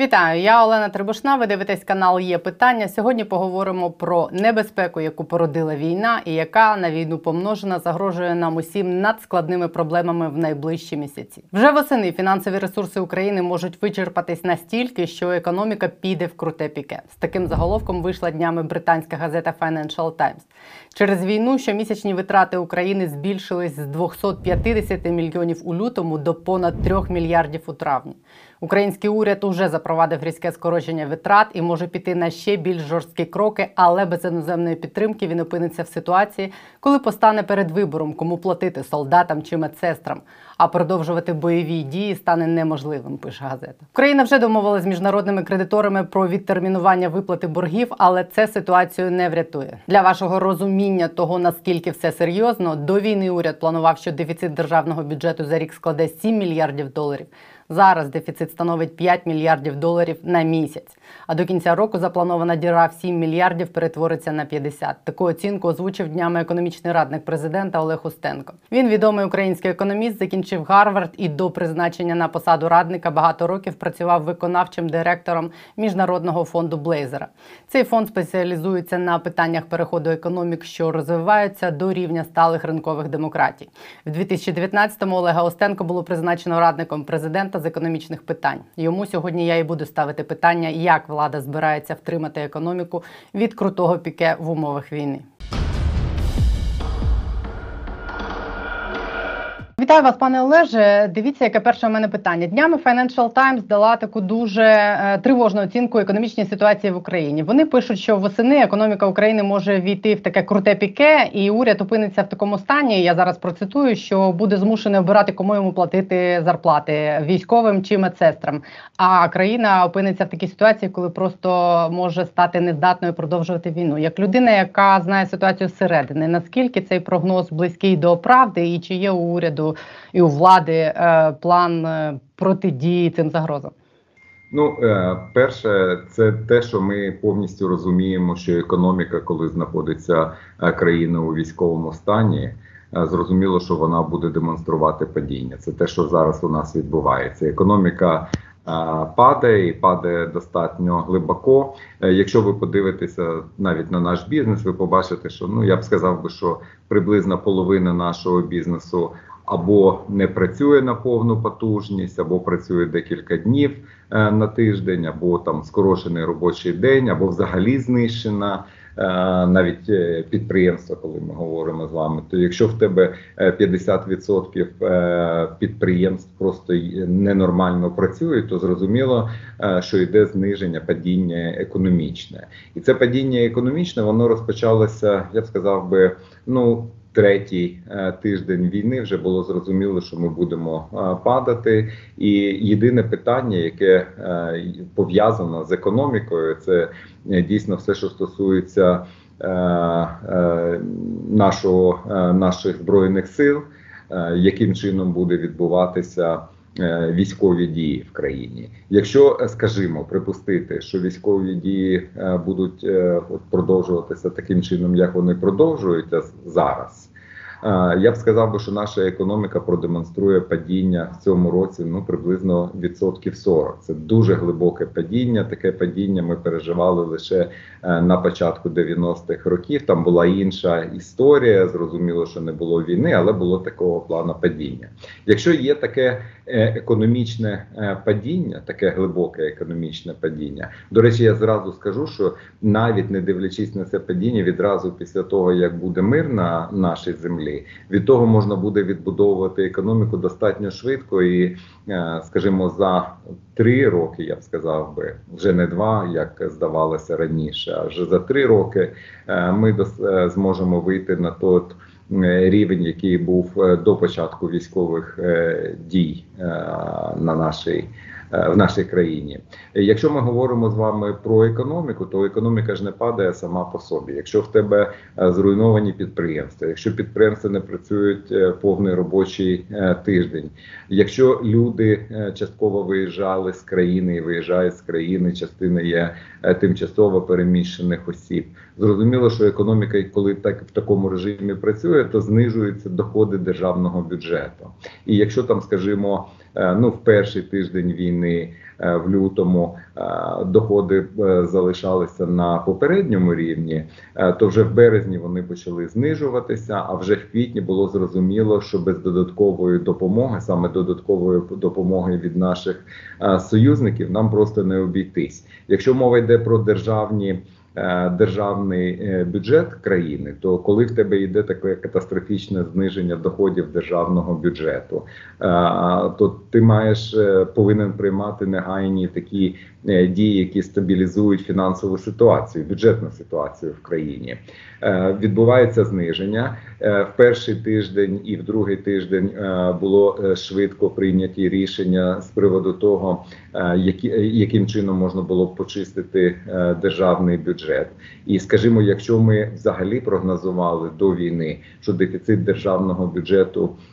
Вітаю, я Олена Трибушна. Ви дивитесь канал Є питання. Сьогодні поговоримо про небезпеку, яку породила війна, і яка на війну помножена загрожує нам усім надскладними проблемами в найближчі місяці. Вже восени фінансові ресурси України можуть вичерпатись настільки, що економіка піде в круте піке. З таким заголовком вийшла днями британська газета Financial Times. Через війну щомісячні витрати України збільшились з 250 мільйонів у лютому до понад 3 мільярдів у травні. Український уряд уже запровадив різке скорочення витрат і може піти на ще більш жорсткі кроки, але без іноземної підтримки він опиниться в ситуації, коли постане перед вибором, кому платити солдатам чи медсестрам. А продовжувати бойові дії стане неможливим. Пише газета. Україна вже домовилася з міжнародними кредиторами про відтермінування виплати боргів, але це ситуацію не врятує. Для вашого розуміння того наскільки все серйозно, до війни уряд планував, що дефіцит державного бюджету за рік складе 7 мільярдів доларів. Зараз дефіцит становить 5 мільярдів доларів на місяць. А до кінця року запланована діра в 7 мільярдів перетвориться на 50. Таку оцінку озвучив днями економічний радник президента Олег Устенко. Він відомий український економіст, закінчив Гарвард і до призначення на посаду радника багато років працював виконавчим директором міжнародного фонду Блейзера. Цей фонд спеціалізується на питаннях переходу економік, що розвиваються до рівня сталих ринкових демократій. В 2019-му Олега Остенко було призначено радником президента з економічних питань. Йому сьогодні я і буду ставити питання, як влада збирається втримати економіку від крутого піке в умовах війни. Вітаю вас, пане Олеже. Дивіться, яке перше у мене питання. Днями Financial Times дала таку дуже е, тривожну оцінку економічній ситуації в Україні. Вони пишуть, що восени економіка України може війти в таке круте піке, і уряд опиниться в такому стані. Я зараз процитую, що буде змушений обирати, кому йому платити зарплати військовим чи медсестрам. А країна опиниться в такій ситуації, коли просто може стати нездатною продовжувати війну. Як людина, яка знає ситуацію зсередини, наскільки цей прогноз близький до правди, і чи є у уряду і у влади е, план е, протидії цим загрозам? Ну, е, перше, це те, що ми повністю розуміємо, що економіка, коли знаходиться країна у військовому стані, зрозуміло, що вона буде демонструвати падіння. Це те, що зараз у нас відбувається. Економіка падає і падає достатньо глибоко. Якщо ви подивитеся навіть на наш бізнес, ви побачите, що ну я б сказав би, що приблизно половина нашого бізнесу або не працює на повну потужність, або працює декілька днів е, на тиждень, або там скорочений робочий день, або взагалі знищена. Е, навіть е, підприємства, коли ми говоримо з вами, то якщо в тебе 50% підприємств просто ненормально працюють, то зрозуміло, що йде зниження падіння економічне, і це падіння економічне воно розпочалося, я б сказав би, ну третій е, тиждень війни вже було зрозуміло, що ми будемо е, падати. І єдине питання, яке е, пов'язано з економікою, це дійсно все, що стосується нашого наших збройних сил, яким чином буде відбуватися. Військові дії в країні, якщо скажімо, припустити, що військові дії будуть продовжуватися таким чином, як вони продовжуються зараз, я б сказав що наша економіка продемонструє падіння в цьому році ну приблизно відсотків 40. Це дуже глибоке падіння. Таке падіння ми переживали лише е, на початку 90-х років. Там була інша історія. Зрозуміло, що не було війни, але було такого плану падіння. Якщо є таке економічне е, падіння, таке глибоке економічне падіння. До речі, я зразу скажу, що навіть не дивлячись на це падіння, відразу після того як буде мир на нашій землі. Від того можна буде відбудовувати економіку достатньо швидко і, е, скажімо, за три роки, я б сказав би, вже не два, як здавалося раніше. А вже за три роки е, ми е, зможемо вийти на той рівень, який був до початку військових дій на нашій. Е, в нашій країні. Якщо ми говоримо з вами про економіку, то економіка ж не падає сама по собі. Якщо в тебе е, зруйновані підприємства, якщо підприємства не працюють е, повний робочий тиждень, якщо люди частково виїжджали з країни і виїжджають з країни, частина є тимчасово переміщених осіб. Зрозуміло, що економіка, коли так в такому режимі працює, то знижуються доходи державного бюджету. І якщо там, скажімо, ну в перший тиждень війни е, в лютому е, доходи е, залишалися на попередньому рівні, е, то вже в березні вони почали знижуватися. А вже в квітні було зрозуміло, що без додаткової допомоги, саме додаткової допомоги від наших е, союзників, нам просто не обійтись. Якщо мова йде про державні. Е, Державний е, бюджет країни, то коли в тебе йде таке катастрофічне зниження доходів державного бюджету, е, то ти маєш повинен приймати негайні такі дії, які стабілізують фінансову ситуацію, бюджетну ситуацію в країні. Е, Відбувається зниження Е, в перший тиждень і в другий тиждень е, було е, швидко прийняті рішення з приводу того, е, яким чином можна було б почистити е, державний бюджет. І скажімо, якщо ми взагалі прогнозували до війни, що дефіцит державного бюджету е,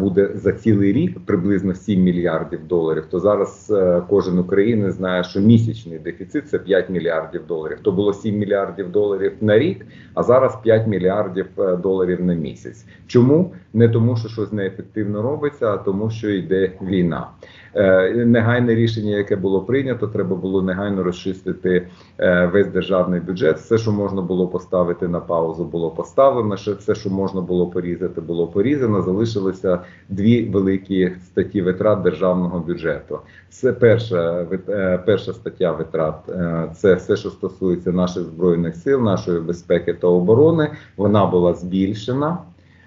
буде за цілий рік приблизно 7 мільярдів доларів, то зараз е, кожен українець знає, що місячний дефіцит це 5 мільярдів доларів. То було 7 мільярдів доларів на рік, а зараз 5 мільярдів е, доларів на місяць. Чому не тому, що щось неефективно робиться, а тому, що йде війна. Е, Негайне рішення, яке було прийнято, треба було негайно розчистити е, весь державний бюджет. Все, що можна було поставити на паузу, було поставлено. Все, що можна було порізати, було порізано. Залишилося дві великі статті витрат державного бюджету. Це перша е, перша стаття витрат. Це все, що стосується наших збройних сил, нашої безпеки та оборони. Вона була збільшена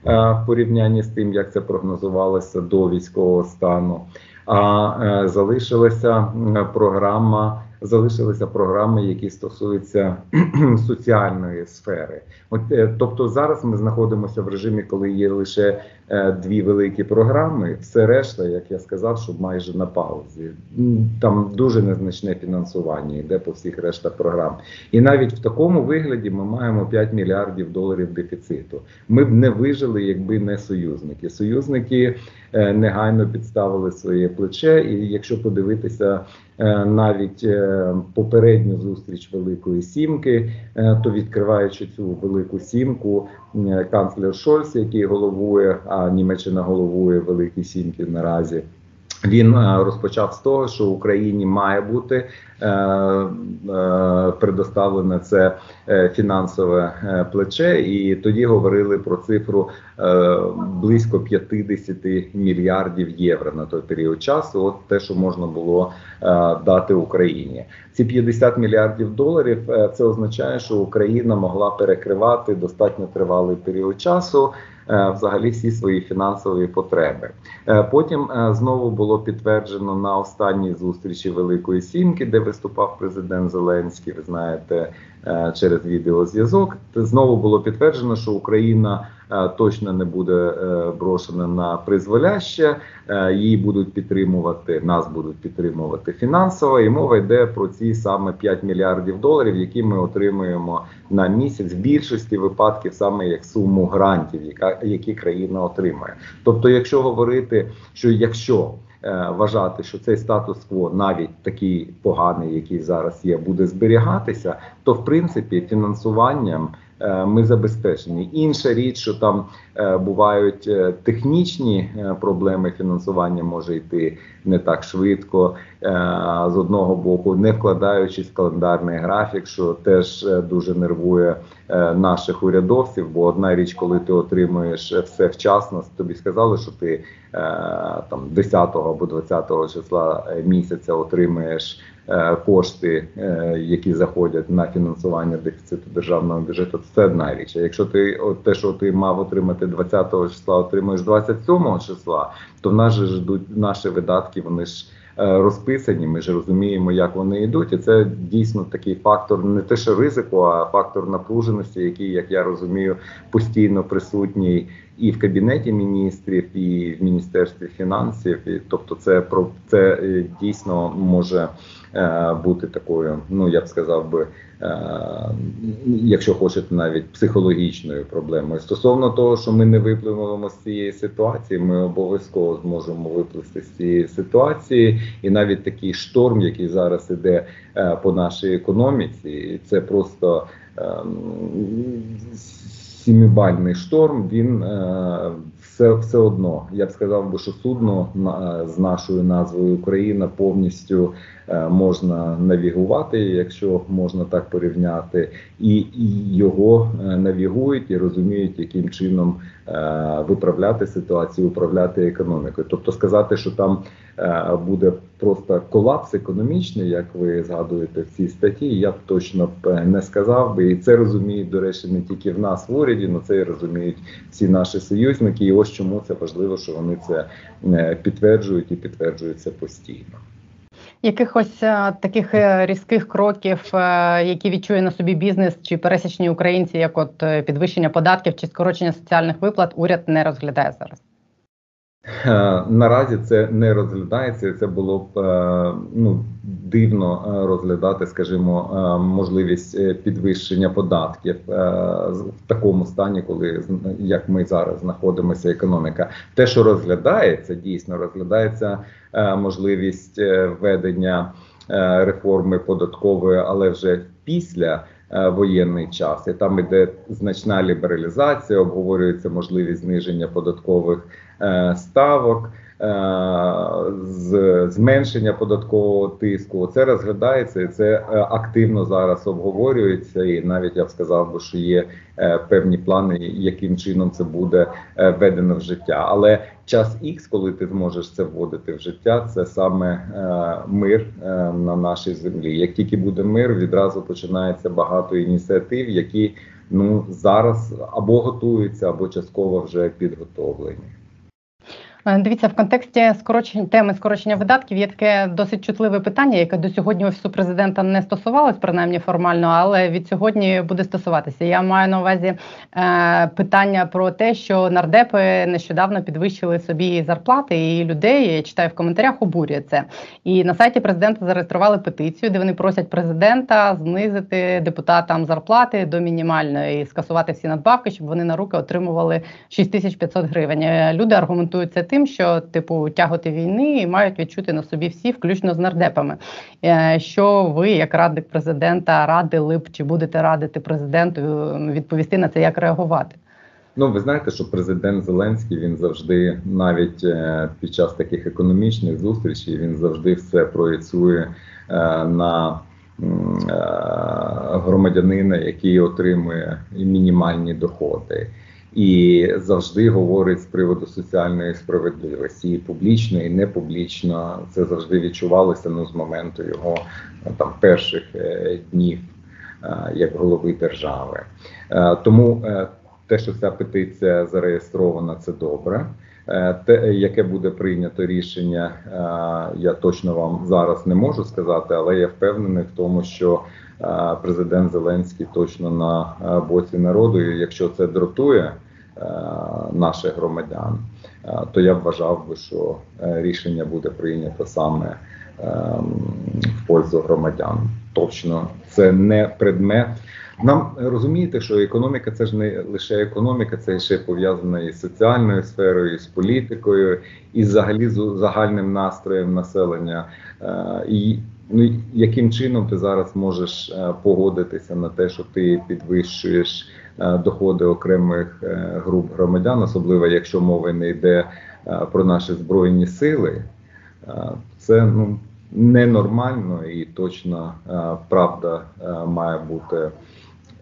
в порівнянні з тим, як це прогнозувалося до військового стану. А е, залишилася програма. Залишилися програми, які стосуються соціальної сфери. От, е, тобто зараз ми знаходимося в режимі, коли є лише дві великі програми. Все решта, як я сказав, що майже на паузі. Там дуже незначне фінансування йде по всіх решта програм. І навіть в такому вигляді ми маємо 5 мільярдів доларів дефіциту. Ми б не вижили, якби не союзники. Союзники е, негайно підставили своє плече, і якщо подивитися е, навіть е, попередню зустріч Великої Сімки, е, то відкриваючи цю велику сімку, е, канцлер Шольц, який головує, а Німеччина головує Великій Сімки наразі. Він е, розпочав з того, що Україні має бути е, е, предоставлене це е, фінансове е, плече, і тоді говорили про цифру е, близько 50 мільярдів євро на той період часу. От те, що можна було е, дати Україні. Ці 50 мільярдів доларів це означає, що Україна могла перекривати достатньо тривалий період часу. Е, Взагалі всі свої фінансові потреби. Е, Потім е, знову було підтверджено на останній зустрічі Великої Сімки, де виступав президент Зеленський. Ви знаєте, через відеозв'язок. Знову було підтверджено, що Україна е, точно не буде е, брошена на призволяще. Е, Її будуть підтримувати, нас будуть підтримувати фінансово. І мова йде про ці саме 5 мільярдів доларів, які ми отримуємо на місяць в більшості випадків, саме як суму грантів, яка які країна отримує. Тобто, якщо говорити, що якщо е, вважати, що цей статус-кво, навіть такий поганий, який зараз є, буде зберігатися, то в принципі фінансуванням. е, Ми забезпечені. Інша річ, що там е, бувають е, технічні е, проблеми фінансування може йти не так швидко, е, з одного боку, не вкладаючись в календарний графік, що теж е, дуже нервує е, наших урядовців. Бо одна річ, коли ти отримуєш все вчасно, тобі сказали, що ти там 10 або 20 числа місяця отримаєш кошти, які заходять на фінансування дефіциту державного бюджету. Це одна річ. А якщо ти те, що ти мав отримати 20 числа, отримуєш 27 числа, то в нас же ждуть наші видатки. Вони ж е, розписані. Ми ж розуміємо, як вони йдуть, і це дійсно такий фактор, не те, що ризику, а фактор напруженості, який, як я розумію, постійно присутній і в кабінеті міністрів, і в міністерстві фінансів. І, тобто, це про це е, дійсно може бути такою, ну я б сказав би. е, Якщо хочете, навіть психологічною проблемою стосовно того, що ми не випливемо з цієї ситуації, ми обов'язково зможемо виплисти з цієї ситуації, і навіть такий шторм, який зараз іде е, по нашій економіці, це просто ем, сімибальний шторм. Він е, все, все одно я б сказав би, що судно на, з нашою назвою Україна повністю е, можна навігувати, якщо можна так порівняти, і, його е, навігують і розуміють, яким чином е, виправляти ситуацію, управляти економікою. Тобто сказати, що там е, буде просто колапс економічний, як ви згадуєте в цій статті, я б точно б е, не сказав би, і це розуміють, до речі, не тільки в нас в уряді, але це і розуміють всі наші союзники. І ось чому це важливо, що вони це е, підтверджують і підтверджують це постійно. Якихось е, таких е, різких кроків, е, які відчує на собі бізнес чи пересічні українці, як от підвищення податків чи скорочення соціальних виплат, уряд не розглядає зараз. Наразі це не розглядається. Це було б ну дивно розглядати, скажімо, можливість підвищення податків в такому стані, коли як ми зараз знаходимося, економіка. Те, що розглядається, дійсно розглядається можливість е, введення е, реформи податкової, але вже після. е, Воєнний час і там іде значна лібералізація, обговорюється можливість зниження податкових е, ставок, е, зменшення податкового тиску. Це розглядається і це е, активно зараз обговорюється. І навіть я б сказав, би, що є е, певні плани, яким чином це буде е, введено в життя. Але час X, коли ти зможеш це вводити в життя, це саме е, мир е, на нашій землі. Як тільки буде мир, відразу починається багато ініціатив, які ну зараз або готуються, або частково вже підготовлені. Е, Дивіться, в контексті скорочень теми скорочення видатків є таке досить чутливе питання, яке до сьогодні офісу президента не стосувалось, принаймні формально, але від сьогодні буде стосуватися. Я маю на увазі е, питання про те, що нардепи нещодавно підвищили собі зарплати, і людей я читаю в коментарях обурює це. І на сайті президента зареєстрували петицію, де вони просять президента знизити депутатам зарплати до мінімальної і скасувати всі надбавки, щоб вони на руки отримували 6500 гривень. Е, Люди аргументують це тим, що типу тяготи війни мають відчути на собі всі, включно з нардепами. Е, Що ви, як радник президента, радили б чи будете радити президенту е, відповісти на це, як реагувати? Ну, ви знаєте, що президент Зеленський він завжди, навіть е, під час таких економічних зустрічей, він завжди все проєцює на громадянина, який отримує мінімальні доходи. І завжди говорить з приводу соціальної справедливості, і публічно, і не публічно. Це завжди відчувалося ну, з моменту його е, там перших е, днів е, як голови держави. Тому те, що ця петиція зареєстрована, це добре. Те, яке буде прийнято рішення, я точно вам зараз не можу сказати, але я впевнений в тому, що президент Зеленський точно на боці народу. І якщо це дратує наших громадян, е, то я вважав би, що е, рішення буде прийнято саме в пользу громадян. Точно це не предмет. Нам розумієте, що економіка це ж не лише економіка, це ще пов'язана із соціальною сферою, з політикою, і взагалі з загальним настроєм населення. Е, І ну яким чином ти зараз можеш е, погодитися на те, що ти підвищуєш е, доходи окремих е, груп громадян, особливо якщо мова не йде е, про наші збройні сили, Е, це ну ненормально і точно е, правда е, має бути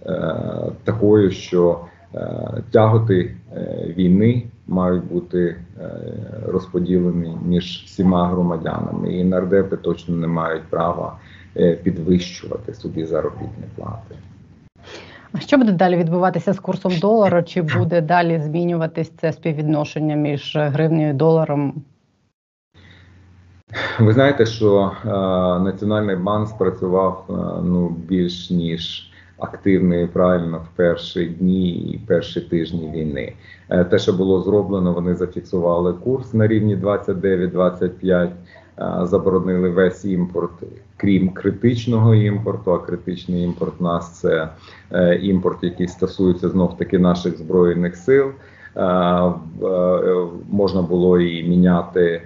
е, такою, що е, тяготи е, війни мають бути е, розподілені між всіма громадянами, і нардепи точно не мають права е, підвищувати собі заробітні плати. Що буде далі відбуватися з курсом долара? Чи буде далі змінюватись це співвідношення між гривнею і доларом? Ви знаєте, що е, Національний банк спрацював е, ну більш ніж активно і правильно в перші дні і перші тижні війни. Е, те, що було зроблено, вони зафіксували курс на рівні 29-25, е, заборонили весь імпорт, крім критичного імпорту. А критичний імпорт нас це е, імпорт, який стосується знов таки наших збройних сил. Е, е, можна було і міняти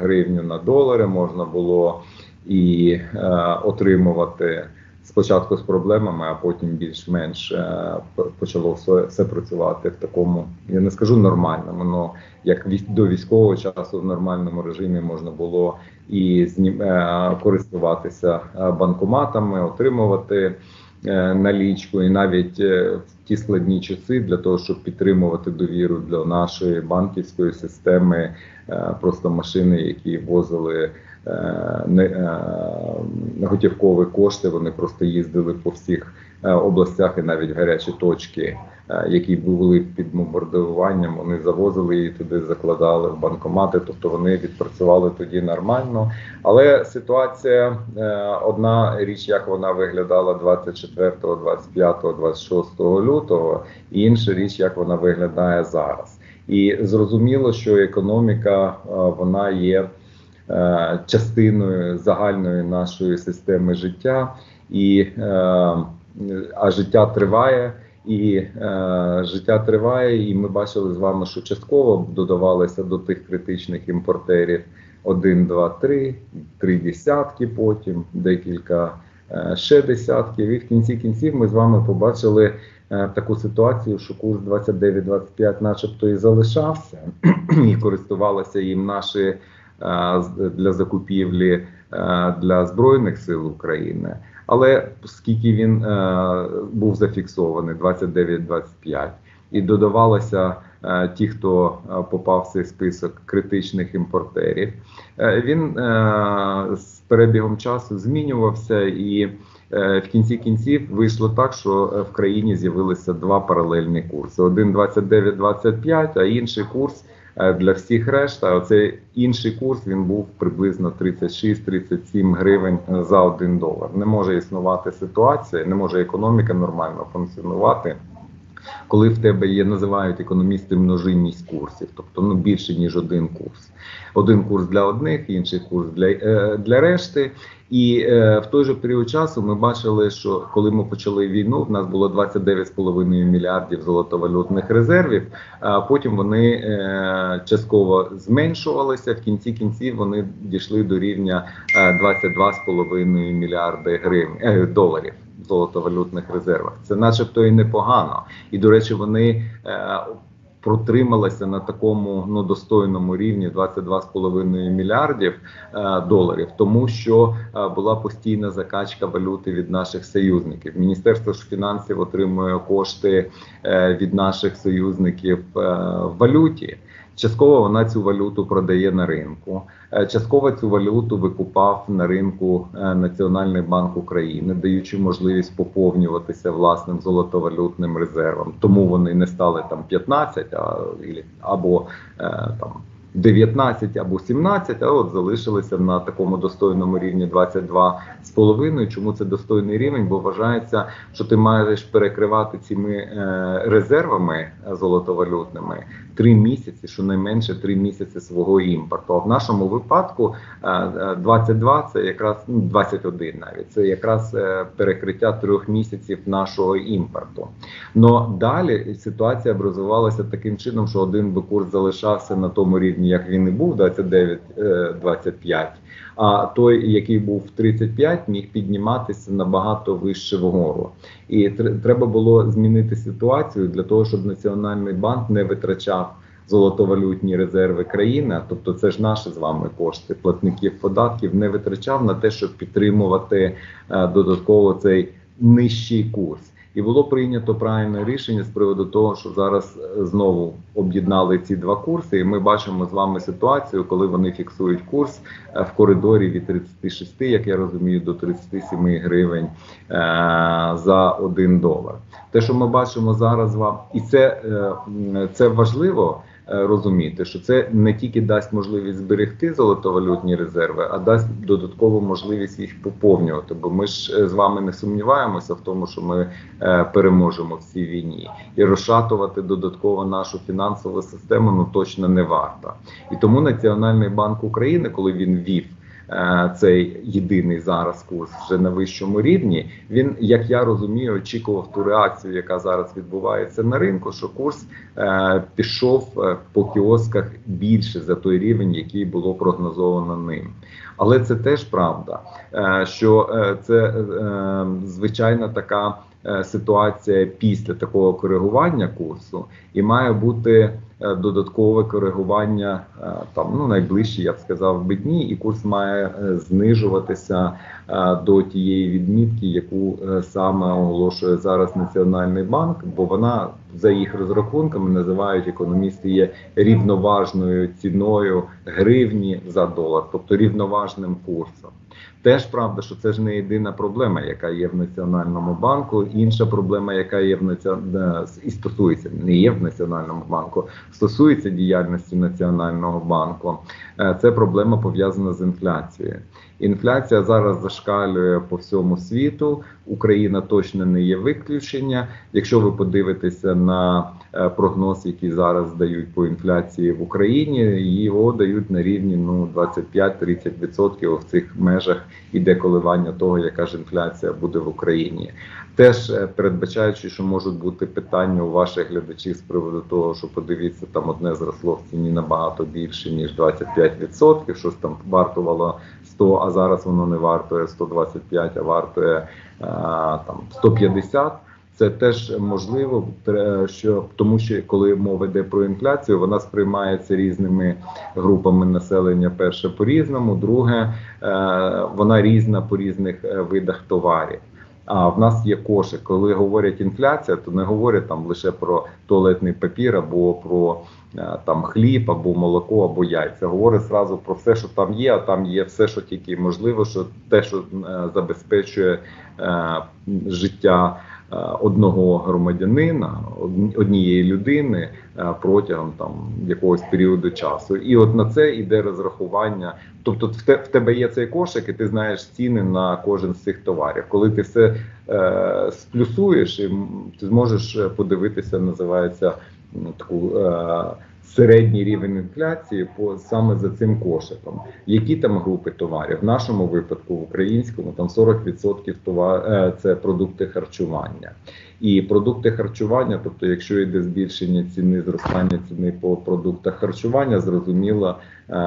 гривню на долари, можна було і отримувати спочатку з проблемами, а потім більш-менш почало все, все працювати в такому, я не скажу нормальному, але як до військового часу в нормальному режимі можна було і е, користуватися е, банкоматами, отримувати е, налічку, і навіть в ті складні часи для того, щоб підтримувати довіру для нашої банківської системи, просто машини, які возили готівкові кошти, вони просто їздили по всіх областях і навіть гарячі точки, е, які були під бомбардуванням, вони завозили її туди, закладали в банкомати, тобто вони відпрацювали тоді нормально. Але ситуація е, одна річ, як вона виглядала 24, 25, 26 лютого, і інша річ, як вона виглядає зараз. І зрозуміло, що економіка е, вона є е, частиною загальної нашої системи життя, і е, а життя триває. І е, життя триває, і ми бачили з вами, що частково додавалося до тих критичних імпортерів один, два, три, три десятки, потім декілька е, ще десятків. І в кінці кінців ми з вами побачили е, таку ситуацію, що курс 29-25 начебто і залишався, і користувалися їм наші е, для закупівлі е, для Збройних сил України. Але оскільки він е, був зафіксований 29-25, і додавалося е, ті, хто е, попав в цей список критичних імпортерів, е, він е, з перебігом часу змінювався і. е, В кінці кінців вийшло так, що е, в країні з'явилися два паралельні курси: один 29-25, а інший курс для всіх решта. Оцей інший курс він був приблизно 36-37 гривень е, за один долар. Не може існувати ситуація, не може економіка нормально функціонувати. Коли в тебе є, називають економісти множинність курсів, тобто ну більше ніж один курс. Один курс для одних, інший курс для, е, для решти. І е, в той же період часу ми бачили, що коли ми почали війну, в нас було 29,5 мільярдів золотовалютних резервів. А потім вони е, частково зменшувалися. В кінці кінців вони дійшли до рівня е, 22,5 мільярди гривень е, доларів золотовалютних резервах. Це, начебто, і непогано. І до речі, вони. Протрималася на такому ну достойному рівні 22,5 мільярдів е, доларів, тому що е, була постійна закачка валюти від наших союзників. Міністерство фінансів отримує кошти е, від наших союзників в валюті. Частково вона цю валюту продає на ринку. Частково цю валюту викупав на ринку Національний банк України, даючи можливість поповнюватися власним золотовалютним резервом. Тому вони не стали там 15, а ілі- або е, там 19 або 17, а от залишилися на такому достойному рівні 22,5. Чому це достойний рівень? Бо вважається, що ти маєш перекривати цими е, резервами золотовалютними три місяці, щонайменше три місяці свого імпорту. А в нашому випадку е, е, 22 це якраз ну, 21 навіть це якраз е, перекриття трьох місяців нашого імпорту. Но далі ситуація образувалася таким чином, що один би курс залишався на тому рівні, як він і був, 29-25, а той, який був в 35, міг підніматися набагато вище вгору. І треба було змінити ситуацію для того, щоб Національний банк не витрачав золотовалютні резерви країни, тобто це ж наші з вами кошти платників податків, не витрачав на те, щоб підтримувати е, додатково цей нижчий курс. І було прийнято правильне рішення з приводу того, що зараз е, знову об'єднали ці два курси, і ми бачимо з вами ситуацію, коли вони фіксують курс е, в коридорі від 36, як я розумію, до 37 гривень е, за один долар. Те, що ми бачимо зараз, вам і це, це важливо. Е, Розуміти, що це не тільки дасть можливість зберегти золотовалютні резерви, а дасть додаткову можливість їх поповнювати. Бо ми ж е, з вами не сумніваємося в тому, що ми е, переможемо в цій війні, і розшатувати додатково нашу фінансову систему ну точно не варто. І тому Національний банк України, коли він ввів е, цей єдиний зараз курс вже на вищому рівні. Він, як я розумію, очікував ту реакцію, яка зараз відбувається на ринку. Що курс е, пішов е, по кіосках більше за той рівень, який було прогнозовано ним. Але це теж правда, е, що е, це е, звичайна така е, ситуація після такого коригування курсу, і має бути е, додаткове коригування е, там ну найближчі, я б сказав, би дні, і курс має е, знижуватися е, до тієї відмітки, яку е, саме оголошує зараз Національний банк, бо вона за їх розрахунками називають економісти є рівноважною ціною гривні за долар, тобто рівноважним курсом. Теж правда, що це ж не єдина проблема, яка є в національному банку. Інша проблема, яка є в націон... е, і стосується не є в національному банку, стосується діяльності національного банку. Е, Це проблема пов'язана з інфляцією. Інфляція зараз зашкалює по всьому світу. Україна точно не є виключення. Якщо ви подивитеся на е, прогноз, який зараз дають по інфляції в Україні, його дають на рівні ну 25-30% в цих межах іде коливання того, яка ж інфляція буде в Україні. Теж е, передбачаючи, що можуть бути питання у ваших глядачів з приводу того, що подивіться, там одне зросло в ціні набагато більше ніж 25%, щось там вартувало 100, а зараз воно не вартує 125, а вартує е, там 150. Це теж можливо, що тому, що коли мова йде про інфляцію, вона сприймається різними групами населення. Перше по різному, друге е, вона різна по різних е, видах товарів. А в нас є кошик. Коли говорять інфляція, то не говорять там лише про туалетний папір або про там хліб, або молоко, або яйця. Говорить зразу про все, що там є. А там є все, що тільки можливо, що те, що е, забезпечує е, життя е, одного громадянина, однієї людини е, протягом там якогось періоду часу. І от на це йде розрахування. Тобто, в те в тебе є цей кошик, і ти знаєш ціни на кожен з цих товарів. Коли ти все е, сплюсуєш, і ти зможеш е, подивитися, називається таку. Е, Середній рівень інфляції по саме за цим кошиком. Які там групи товарів? В нашому випадку, в українському, там 40% товар, е, це продукти харчування. І продукти харчування, тобто, якщо йде збільшення ціни, зростання ціни по продуктах харчування, зрозуміло,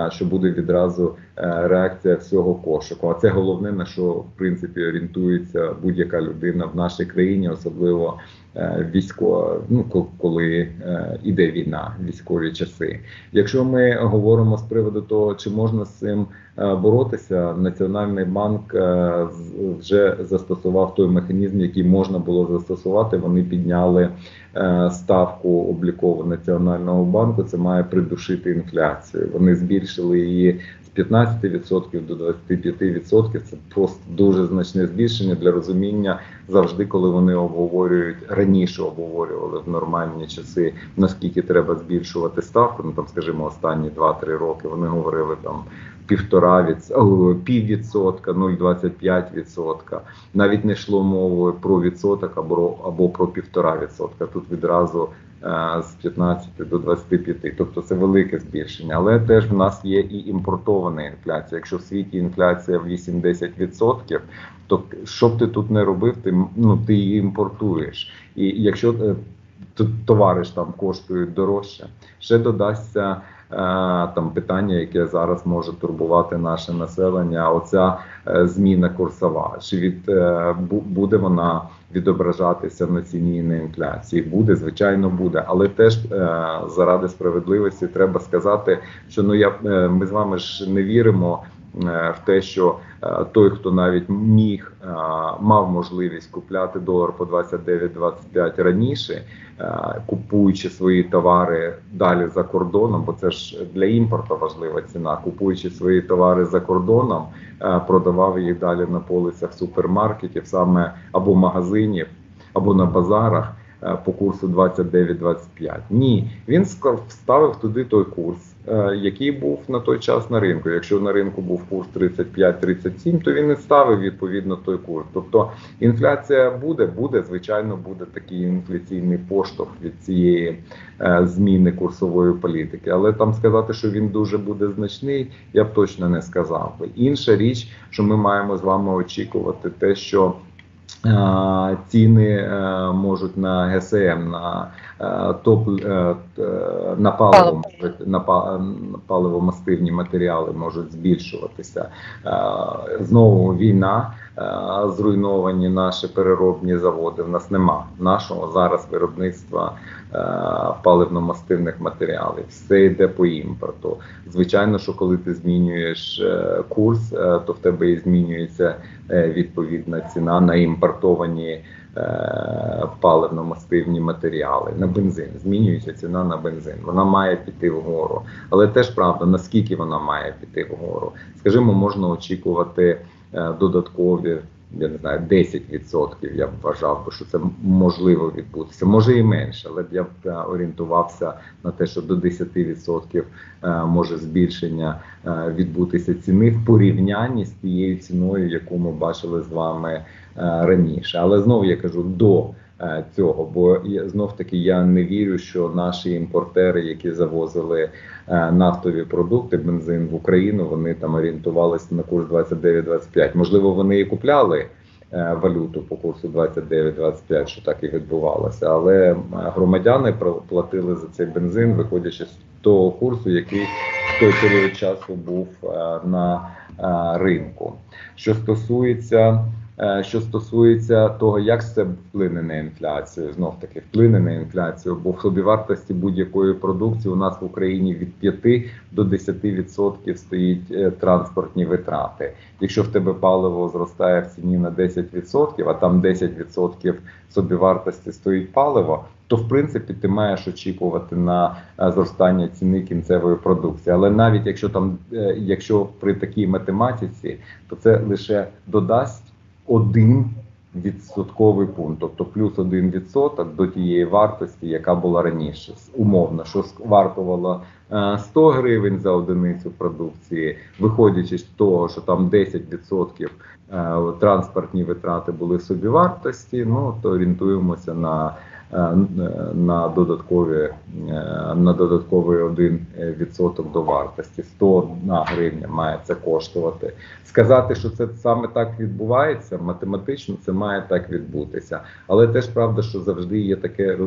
що буде відразу е, реакція всього кошику. А це головне на що в принципі орієнтується будь-яка людина в нашій країні, особливо військо. військова, ну ко- коли е, іде війна, військові часи. Якщо ми говоримо з приводу того, чи можна з цим е, боротися, Національний банк е, вже застосував той механізм, який можна було застосувати. Вони підняли е, ставку облікову національного банку. Це має придушити інфляцію. Вони збільшили її з 15% до 25%. Це просто дуже значне збільшення для розуміння завжди, коли вони обговорюють раніше обговорювали в нормальні часи, наскільки треба збільшувати ставку. Ну там, скажімо, останні 2-3 роки вони говорили там. Півтора від піввідсотка, 0,25 відсотка. Навіть не йшло мовою про відсоток або або про півтора відсотка. Тут відразу е, з 15 до 25. Pues, Тобто це велике збільшення. Але теж в нас є і імпортована інфляція. Якщо в світі інфляція в 8-10%, то що б ти тут не робив, ти ну ти її імпортуєш. І якщо е, т- товари ж там коштують дорожче, ще додасться. Е, Там питання, яке зараз може турбувати наше населення, оця е, зміна курсова. Чи від е, бу- буде вона відображатися на ціні і на інфляції? Буде, звичайно, буде, але теж заради справедливості треба сказати, що ну я ми з вами ж не віримо в те, що е, той, хто навіть міг е, мав можливість купляти долар по 29-25 раніше, е, купуючи свої товари далі за кордоном, бо це ж для імпорту важлива ціна. Купуючи свої товари за кордоном, е, продавав їх далі на полицях супермаркетів, саме або магазинів, або на базарах. Е, по курсу 29-25. Ні, він вставив туди той курс, е, який був на той час на ринку. Якщо на ринку був курс 35-37, то він і ставив відповідно той курс. Тобто інфляція буде, буде, звичайно, буде такий інфляційний поштовх від цієї е, зміни курсової політики. Але там сказати, що він дуже буде значний, я б точно не сказав. Інша річ, що ми маємо з вами очікувати, те, що ціни е, можуть на ГСМ, на е, топ е, на паливо можуть на па- паливомастивні матеріали можуть збільшуватися. Знову війна, зруйновані наші переробні заводи. В нас нема нашого зараз виробництва е, паливно-мастивних матеріалів. Все йде по імпорту. Звичайно, що коли ти змінюєш е, курс, е, то в тебе і змінюється е, відповідна ціна на імпортовані е, паливно-мастивні матеріали на бензин. Змінюється ціна на бензин. Вона має піти вгору. Але теж правда, наскільки вона має піти вгору. Скажімо, можна очікувати е, додаткові. Я не знаю, 10% я б вважав би, що це можливо відбутися. Може і менше, але б я б е, орієнтувався на те, що до 10% е, може збільшення е, відбутися ціни в порівнянні з тією ціною, яку ми бачили з вами е, раніше. Але знову я кажу до е, цього, бо знов таки я не вірю, що наші імпортери, які завозили е, нафтові продукти, бензин в Україну, вони там орієнтувалися на курс 29-25. Можливо, вони і купляли. е, Валюту по курсу 29-25, що так і відбувалося, але е, громадяни платили за цей бензин, виходячи з того курсу, який в той період часу був е, на е, ринку. Що стосується Е, Що стосується того, як це вплине на інфляцію, знов таки вплине на інфляцію, бо в собівартості будь-якої продукції у нас в Україні від 5 до 10% стоїть е, транспортні витрати. Якщо в тебе паливо зростає в ціні на 10%, а там 10% собівартості стоїть паливо, то в принципі ти маєш очікувати на е, зростання ціни кінцевої продукції. Але навіть якщо там, е, якщо при такій математиці, то це лише додасть один відсотковий пункт, тобто плюс один відсоток до тієї вартості, яка була раніше. Умовно, що вартувало е, 100 гривень за одиницю продукції, виходячи з того, що там 10% е, транспортні витрати були собівартості, ну то орієнтуємося на на додаткові е, на додатковий 1% до вартості. 101 гривня має це коштувати. Сказати, що це саме так відбувається, математично це має так відбутися. Але теж правда, що завжди є таке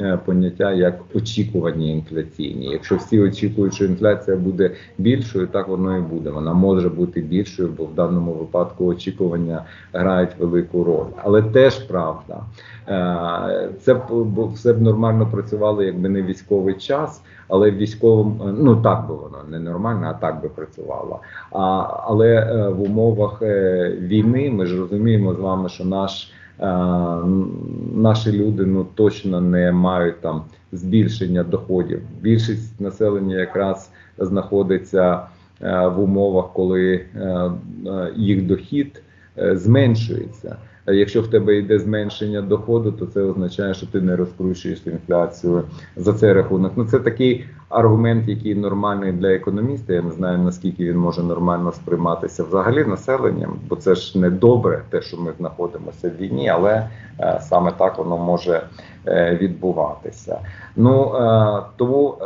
е, поняття, як очікування інфляційні. Якщо всі очікують, що інфляція буде більшою, так воно і буде. Вона може бути більшою, бо в даному випадку очікування грають велику роль. Але теж правда, е, це б все б нормально працювало, якби не військовий час. Але в військовому ну так би воно не нормально, а так би працювало. А, але е, в умовах е, війни ми ж розуміємо з вами, що наш, е, наші люди ну точно не мають там збільшення доходів. Більшість населення якраз знаходиться е, в умовах, коли е, е, їх дохід е, зменшується. А Якщо в тебе йде зменшення доходу, то це означає, що ти не розкручуєш інфляцію за цей рахунок. Ну це такий аргумент, який нормальний для економіста. Я не знаю наскільки він може нормально сприйматися взагалі населенням, бо це ж не добре, те, що ми знаходимося в війні, але е, саме так воно може е, відбуватися. Ну е, тому е,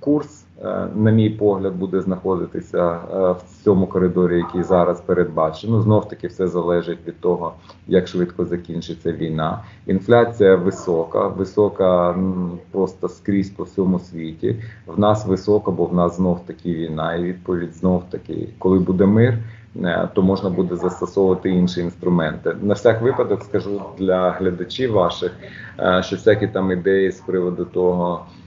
курс, е, на мій погляд, буде знаходитися е, в цьому коридорі, який зараз передбачено. Знов таки все залежить від того, як швидко закінчиться війна. Інфляція висока, висока просто скрізь по всьому світі. В нас висока, бо в нас знов таки війна. І відповідь знов таки, коли буде мир. е, То можна буде застосовувати інші інструменти. На всяк випадок скажу для глядачів ваших, е, що всякі там ідеї з приводу того, е,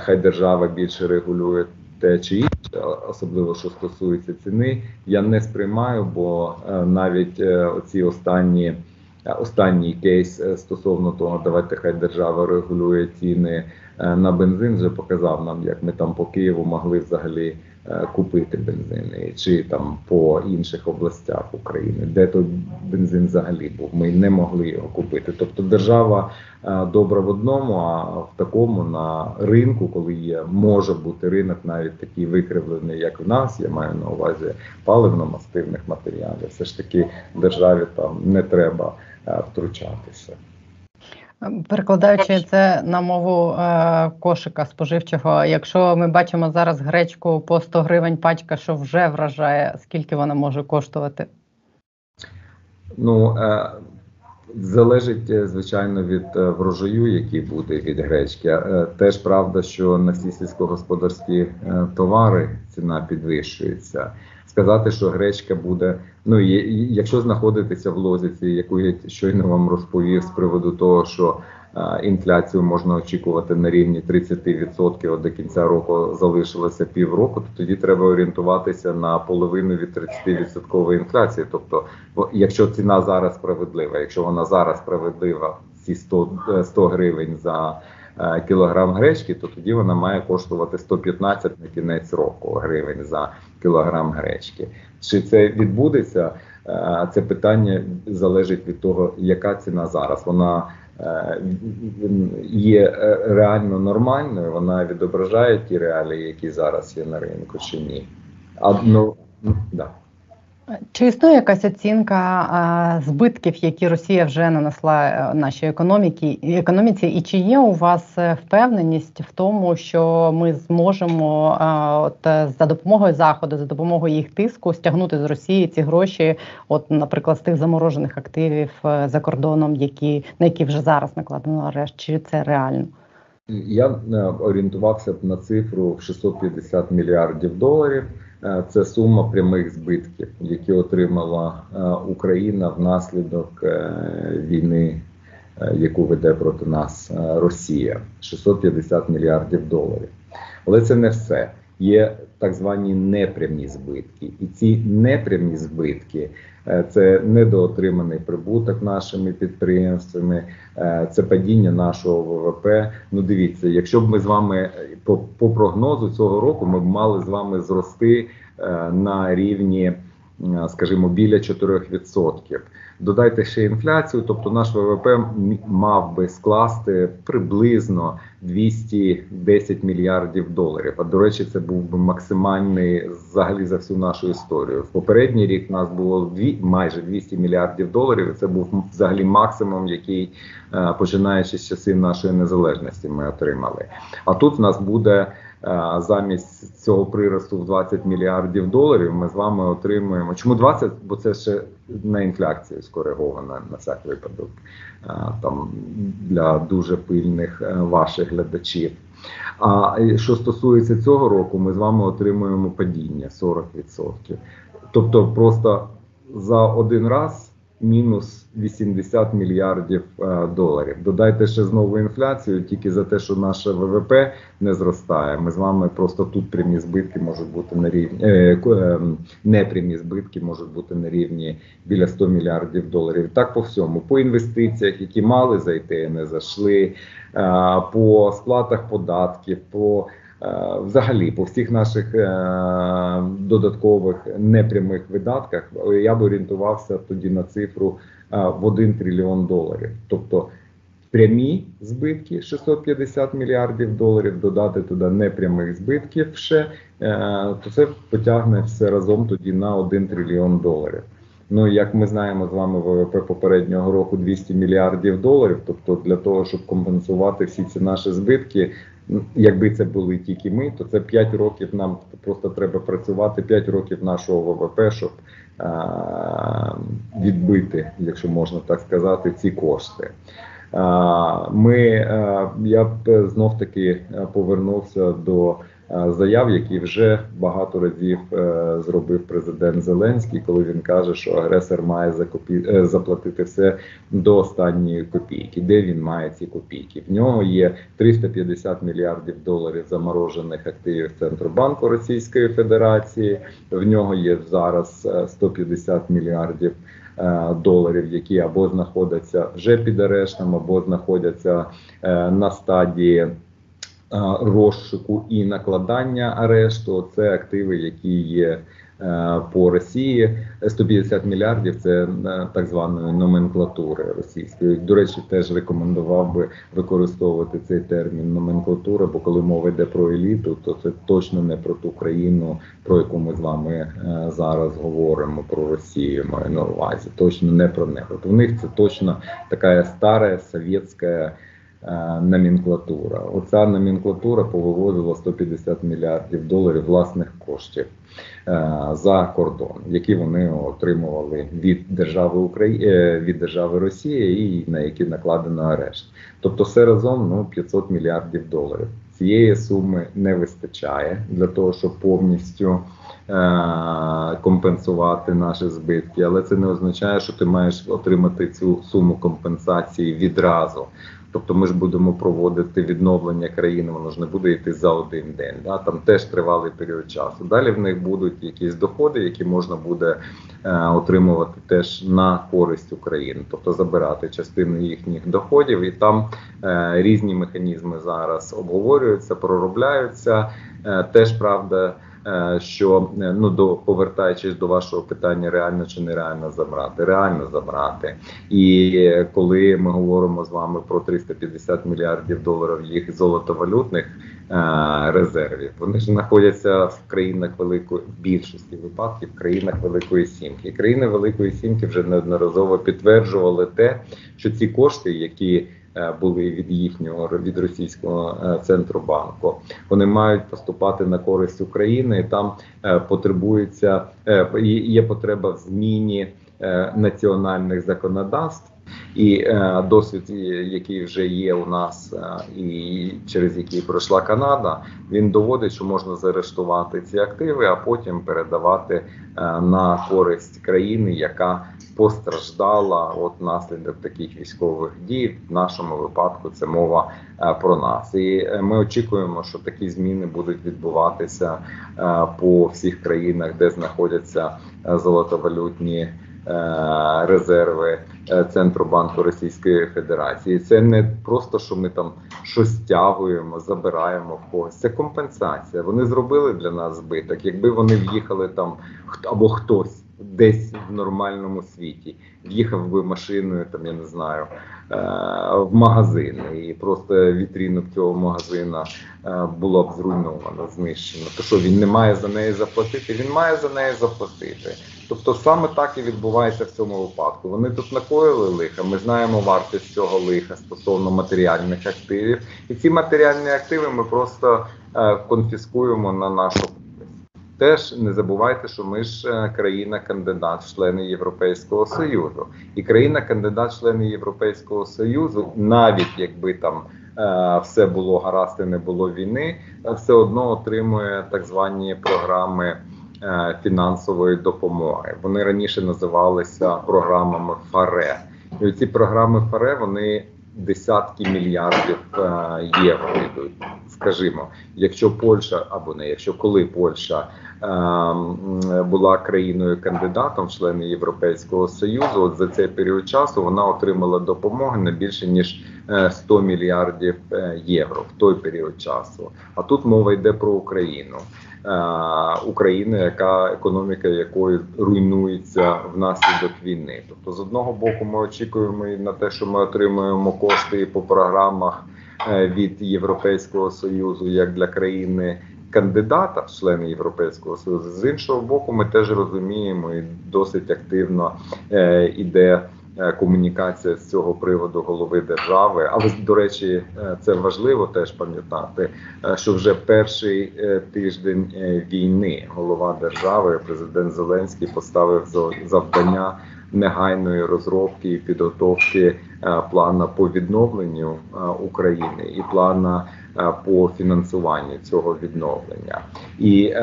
хай держава більше регулює те чи інше, особливо що стосується ціни, я не сприймаю, бо е, навіть е, оці останні. е, Останній кейс стосовно того, давайте хай держава регулює ціни на бензин, вже показав нам, як ми там по Києву могли взагалі купити бензин, чи там по інших областях України, де той бензин взагалі був. Ми не могли його купити. Тобто держава е, добра в одному, а в такому на ринку, коли є, може бути ринок навіть такий викривлений, як в нас, я маю на увазі паливно-мастивних матеріалів. Все ж таки державі там не треба е, втручатися. Перекладаючи це на мову е, кошика споживчого, якщо ми бачимо зараз гречку по 100 гривень пачка, що вже вражає, скільки вона може коштувати? Ну е, залежить е, звичайно від е, врожаю, який буде від гречки. Е, Теж правда, що на всі сільськогосподарські е, товари ціна підвищується. Сказати, що гречка буде. Ну і якщо знаходитися в лозіці, яку я щойно вам розповів з приводу того, що е, інфляцію можна очікувати на рівні 30%, от до кінця року залишилося півроку, то тоді треба орієнтуватися на половину від 30% інфляції. Тобто, якщо ціна зараз справедлива, якщо вона зараз справедлива, ці 100, е, 100 гривень за е, кілограм гречки, то тоді вона має коштувати 115 на кінець року гривень за кілограм гречки. Чи це відбудеться? Е, Це питання залежить від того, яка ціна зараз. Вона е, є е, реально нормальною, вона відображає ті реалії, які зараз є на ринку, чи ні. А, ну, да. Чи існує якась оцінка а, збитків, які Росія вже нанесла е, нашій економіці, економіці, і чи є у вас е, впевненість в тому, що ми зможемо а, от е, за допомогою заходу, за допомогою їх тиску стягнути з Росії ці гроші, от, наприклад, з тих заморожених активів за кордоном, які на які вже зараз накладено арешт, чи це реально? Я орієнтувався б на цифру в 650 мільярдів доларів. Е, Це сума прямих збитків, які отримала е, Україна внаслідок е, війни, яку веде проти нас Росія. 650 мільярдів доларів. Але це не все. Є так звані непрямі збитки, і ці непрямі збитки це недоотриманий прибуток нашими підприємствами, е, це падіння нашого ВВП. Ну дивіться, якщо б ми з вами е, по, по прогнозу цього року ми б мали з вами зрости е, на рівні, е, скажімо, біля 4%. Додайте ще інфляцію, тобто наш ВВП мав би скласти приблизно 210 мільярдів доларів. А до речі, це був би максимальний взагалі за всю нашу історію. В попередній рік у нас було дві майже 200 мільярдів доларів. і Це був взагалі максимум, який е, починаючи з часів нашої незалежності, ми отримали. А тут в нас буде. Е, Замість цього приросту в 20 мільярдів доларів ми з вами отримуємо. Чому 20? Бо це ще на інфляцію скоригована на всяк випадок е, там для дуже пильних е, ваших глядачів. А що стосується цього року, ми з вами отримуємо падіння 40%. Тобто, просто за один раз мінус 80 мільярдів е, доларів. Додайте ще знову інфляцію, тільки за те, що наше ВВП не зростає. Ми з вами просто тут прямі збитки можуть бути на рівні е, е, непрямі збитки можуть бути на рівні біля 100 мільярдів доларів. Так по всьому, по інвестиціях, які мали зайти, не зайшли, по сплатах податків, по взагалі по всіх наших е, додаткових непрямих видатках я б орієнтувався тоді на цифру е, в 1 трильйон доларів. Тобто прямі збитки 650 мільярдів доларів, додати туди непрямих збитків ще, е, то це потягне все разом тоді на 1 трильйон доларів. Ну, як ми знаємо з вами, ВВП попереднього року 200 мільярдів доларів. Тобто, для того, щоб компенсувати всі ці наші збитки, якби це були тільки ми, то це 5 років нам просто треба працювати 5 років нашого ВВП, щоб а, відбити, якщо можна так сказати, ці кошти. А, Ми а, я б знов таки повернувся до заяв, які вже багато разів е, зробив президент Зеленський, коли він каже, що агресор має закупі... е, заплатити все до останньої копійки. Де він має ці копійки? В нього є 350 мільярдів доларів заморожених активів Центробанку Російської Федерації. В нього є зараз е, 150 мільярдів е, доларів, які або знаходяться вже під арештом, або знаходяться е, на стадії розшуку і накладання арешту. Це активи, які є е, по Росії. 150 мільярдів це е, так званої номенклатури російської. До речі, теж рекомендував би використовувати цей термін номенклатура, бо коли мова йде про еліту, то це точно не про ту країну, про яку ми з вами е, зараз говоримо про Росію. Маю на увазі, точно не про них. От у них це точно така стара совєтська Е, номенклатура. Оця номенклатура повиводила 150 мільярдів доларів власних коштів е, за кордон, які вони отримували від держави України від держави Росії і на які накладено арешт. Тобто, все разом ну 500 мільярдів доларів. Цієї суми не вистачає для того, щоб повністю е- компенсувати наші збитки, але це не означає, що ти маєш отримати цю суму компенсації відразу. Тобто ми ж будемо проводити відновлення країни, воно ж не буде йти за один день. Да? Там теж тривалий період часу. Далі в них будуть якісь доходи, які можна буде е, отримувати теж на користь України, тобто забирати частину їхніх доходів, і там е, різні механізми зараз обговорюються, проробляються. Е, теж правда. Е, що е, ну до повертаючись до вашого питання, реально чи нереально забрати, реально забрати. І коли ми говоримо з вами про 350 мільярдів доларів їх золотовалютних е, резервів, вони ж знаходяться в країнах великої в більшості випадків в країнах Великої Сімки. країни Великої Сімки вже неодноразово підтверджували те, що ці кошти, які Е, були від їхнього від російського е, центру банку. Вони мають поступати на користь України. і Там е, потребується є потреба в зміні національних законодавств. І е, досвід, який вже є у нас, е, і через який пройшла Канада, він доводить, що можна заарештувати ці активи, а потім передавати е, на користь країни, яка постраждала от наслідок таких військових дій. В нашому випадку це мова е, про нас, і е, ми очікуємо, що такі зміни будуть відбуватися е, по всіх країнах, де знаходяться золотовалютні. Резерви Центробанку Російської Федерації. Це не просто, що ми там щось стягуємо, забираємо в когось. Це компенсація. Вони зробили для нас збиток. Якби вони в'їхали там або хтось десь в нормальному світі, в'їхав би машиною, там я не знаю. Е, в магазин і просто вітрінок цього магазина було б зруйновано, знищено. То що він не має за неї заплатити? Він має за неї заплатити. Тобто саме так і відбувається в цьому випадку. Вони тут накоїли лиха. Ми знаємо вартість цього лиха стосовно матеріальних активів, і ці матеріальні активи ми просто е, конфіскуємо на нашу Теж не забувайте, що ми ж е, країна-кандидат, члени Європейського союзу, і країна-кандидат, члени Європейського союзу, навіть якби там е, все було гаразд і не було війни, все одно отримує так звані програми. Е, фінансової допомоги. Вони раніше називалися програмами ФАРЕ. І ці програми ФАРЕ вони десятки мільярдів е, євро йдуть. Скажімо, якщо Польща або не якщо коли Польща е, була країною кандидатом в члени Європейського союзу, от за цей період часу вона отримала допомоги на більше ніж 100 мільярдів євро в той період часу. А тут мова йде про Україну. Е, України, яка економіка якої руйнується внаслідок війни. Тобто, з одного боку, ми очікуємо на те, що ми отримуємо кошти по програмах е, від Європейського союзу як для країни. Кандидата в члени Європейського союзу з іншого боку, ми теж розуміємо і досить активно е, іде комунікація з цього приводу голови держави. Але до речі, е, це важливо теж пам'ятати, е, що вже перший тиждень війни голова держави, президент Зеленський, поставив завдання негайної розробки і підготовки плана по відновленню України і плана по фінансуванню цього відновлення. І е,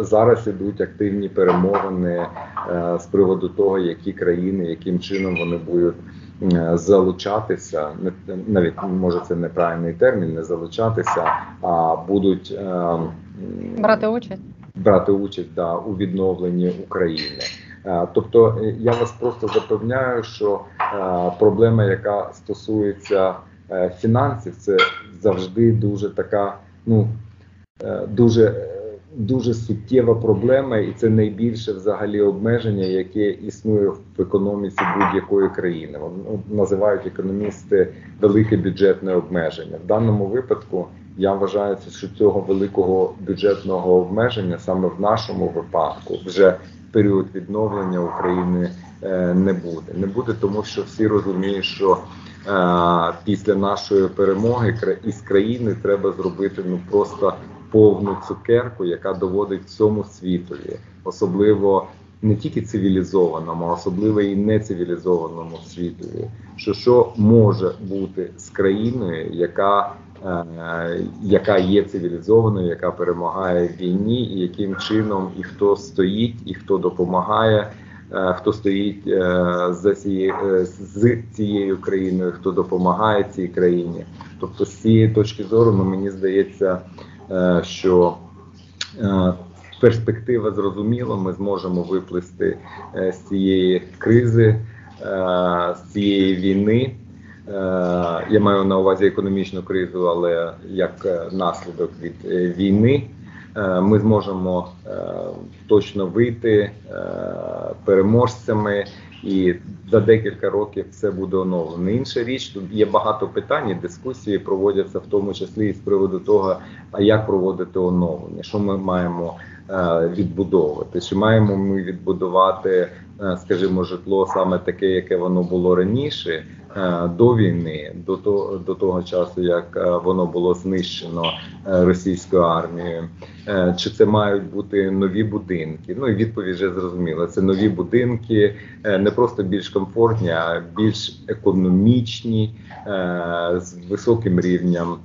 зараз ідуть активні перемовини е, з приводу того, які країни, яким чином вони будуть. Залучатися, навіть може це неправильний термін, не залучатися, а будуть е, брати участь брати участь да, у відновленні України. Е, тобто я вас просто запевняю, що е, проблема, яка стосується е, фінансів, це завжди дуже така, ну е, дуже. Дуже суттєва проблема, і це найбільше взагалі обмеження, яке існує в економіці будь-якої країни. Воно називають економісти велике бюджетне обмеження. В даному випадку я вважаю, що цього великого бюджетного обмеження саме в нашому випадку вже період відновлення України е, не буде. Не буде, тому що всі розуміють, що після нашої перемоги із країни треба зробити ну просто повну цукерку, яка доводить всьому світові, особливо не тільки цивілізованому, а особливо і нецивілізованому світові, що що може бути з країною, яка е, яка є цивілізованою, яка перемагає в війні, і яким чином і хто стоїть, і хто допомагає, е, хто стоїть е, за цією е, з цією країною, хто допомагає цій країні. Тобто, з цієї точки зору, ну мені здається, е, що е, перспектива зрозуміла, ми зможемо виплисти е, з цієї кризи, е, з цієї війни. Е, Я маю на увазі економічну кризу, але як е, наслідок від е, війни. Е, Ми зможемо е, точно вийти е, переможцями, і за декілька років все буде оновлено. Інша річ, тут є багато питань, і дискусії проводяться в тому числі і з приводу того, а як проводити оновлення, що ми маємо е, відбудовувати, чи маємо ми відбудувати, е, скажімо, житло саме таке, яке воно було раніше. Е, До війни, до того до того часу, як е, воно було знищено е, російською армією, чи це мають бути нові будинки? Ну і відповідь вже зрозуміла. Це нові будинки, не просто більш комфортні, а більш економічні з високим рівнем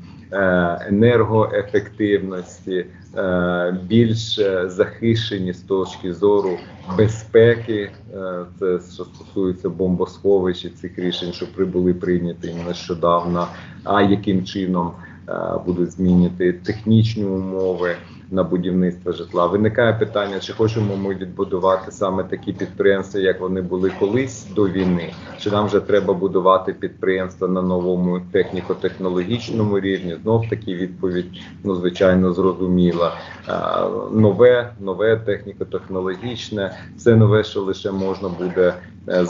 енергоефективності, е, більш е, захищені з точки зору безпеки. Е, Це що стосується бомбосховищ і цих рішень, що прибули прийняті нещодавно. А яким чином е, будуть змінити технічні умови? На будівництво житла. Виникає питання, чи хочемо ми відбудувати саме такі підприємства, як вони були колись до війни, чи нам вже треба будувати підприємства на новому техніко-технологічному рівні? Знов таки відповідь, ну звичайно, зрозуміла. Нове, нове техніко-технологічне, все нове, що лише можна буде е,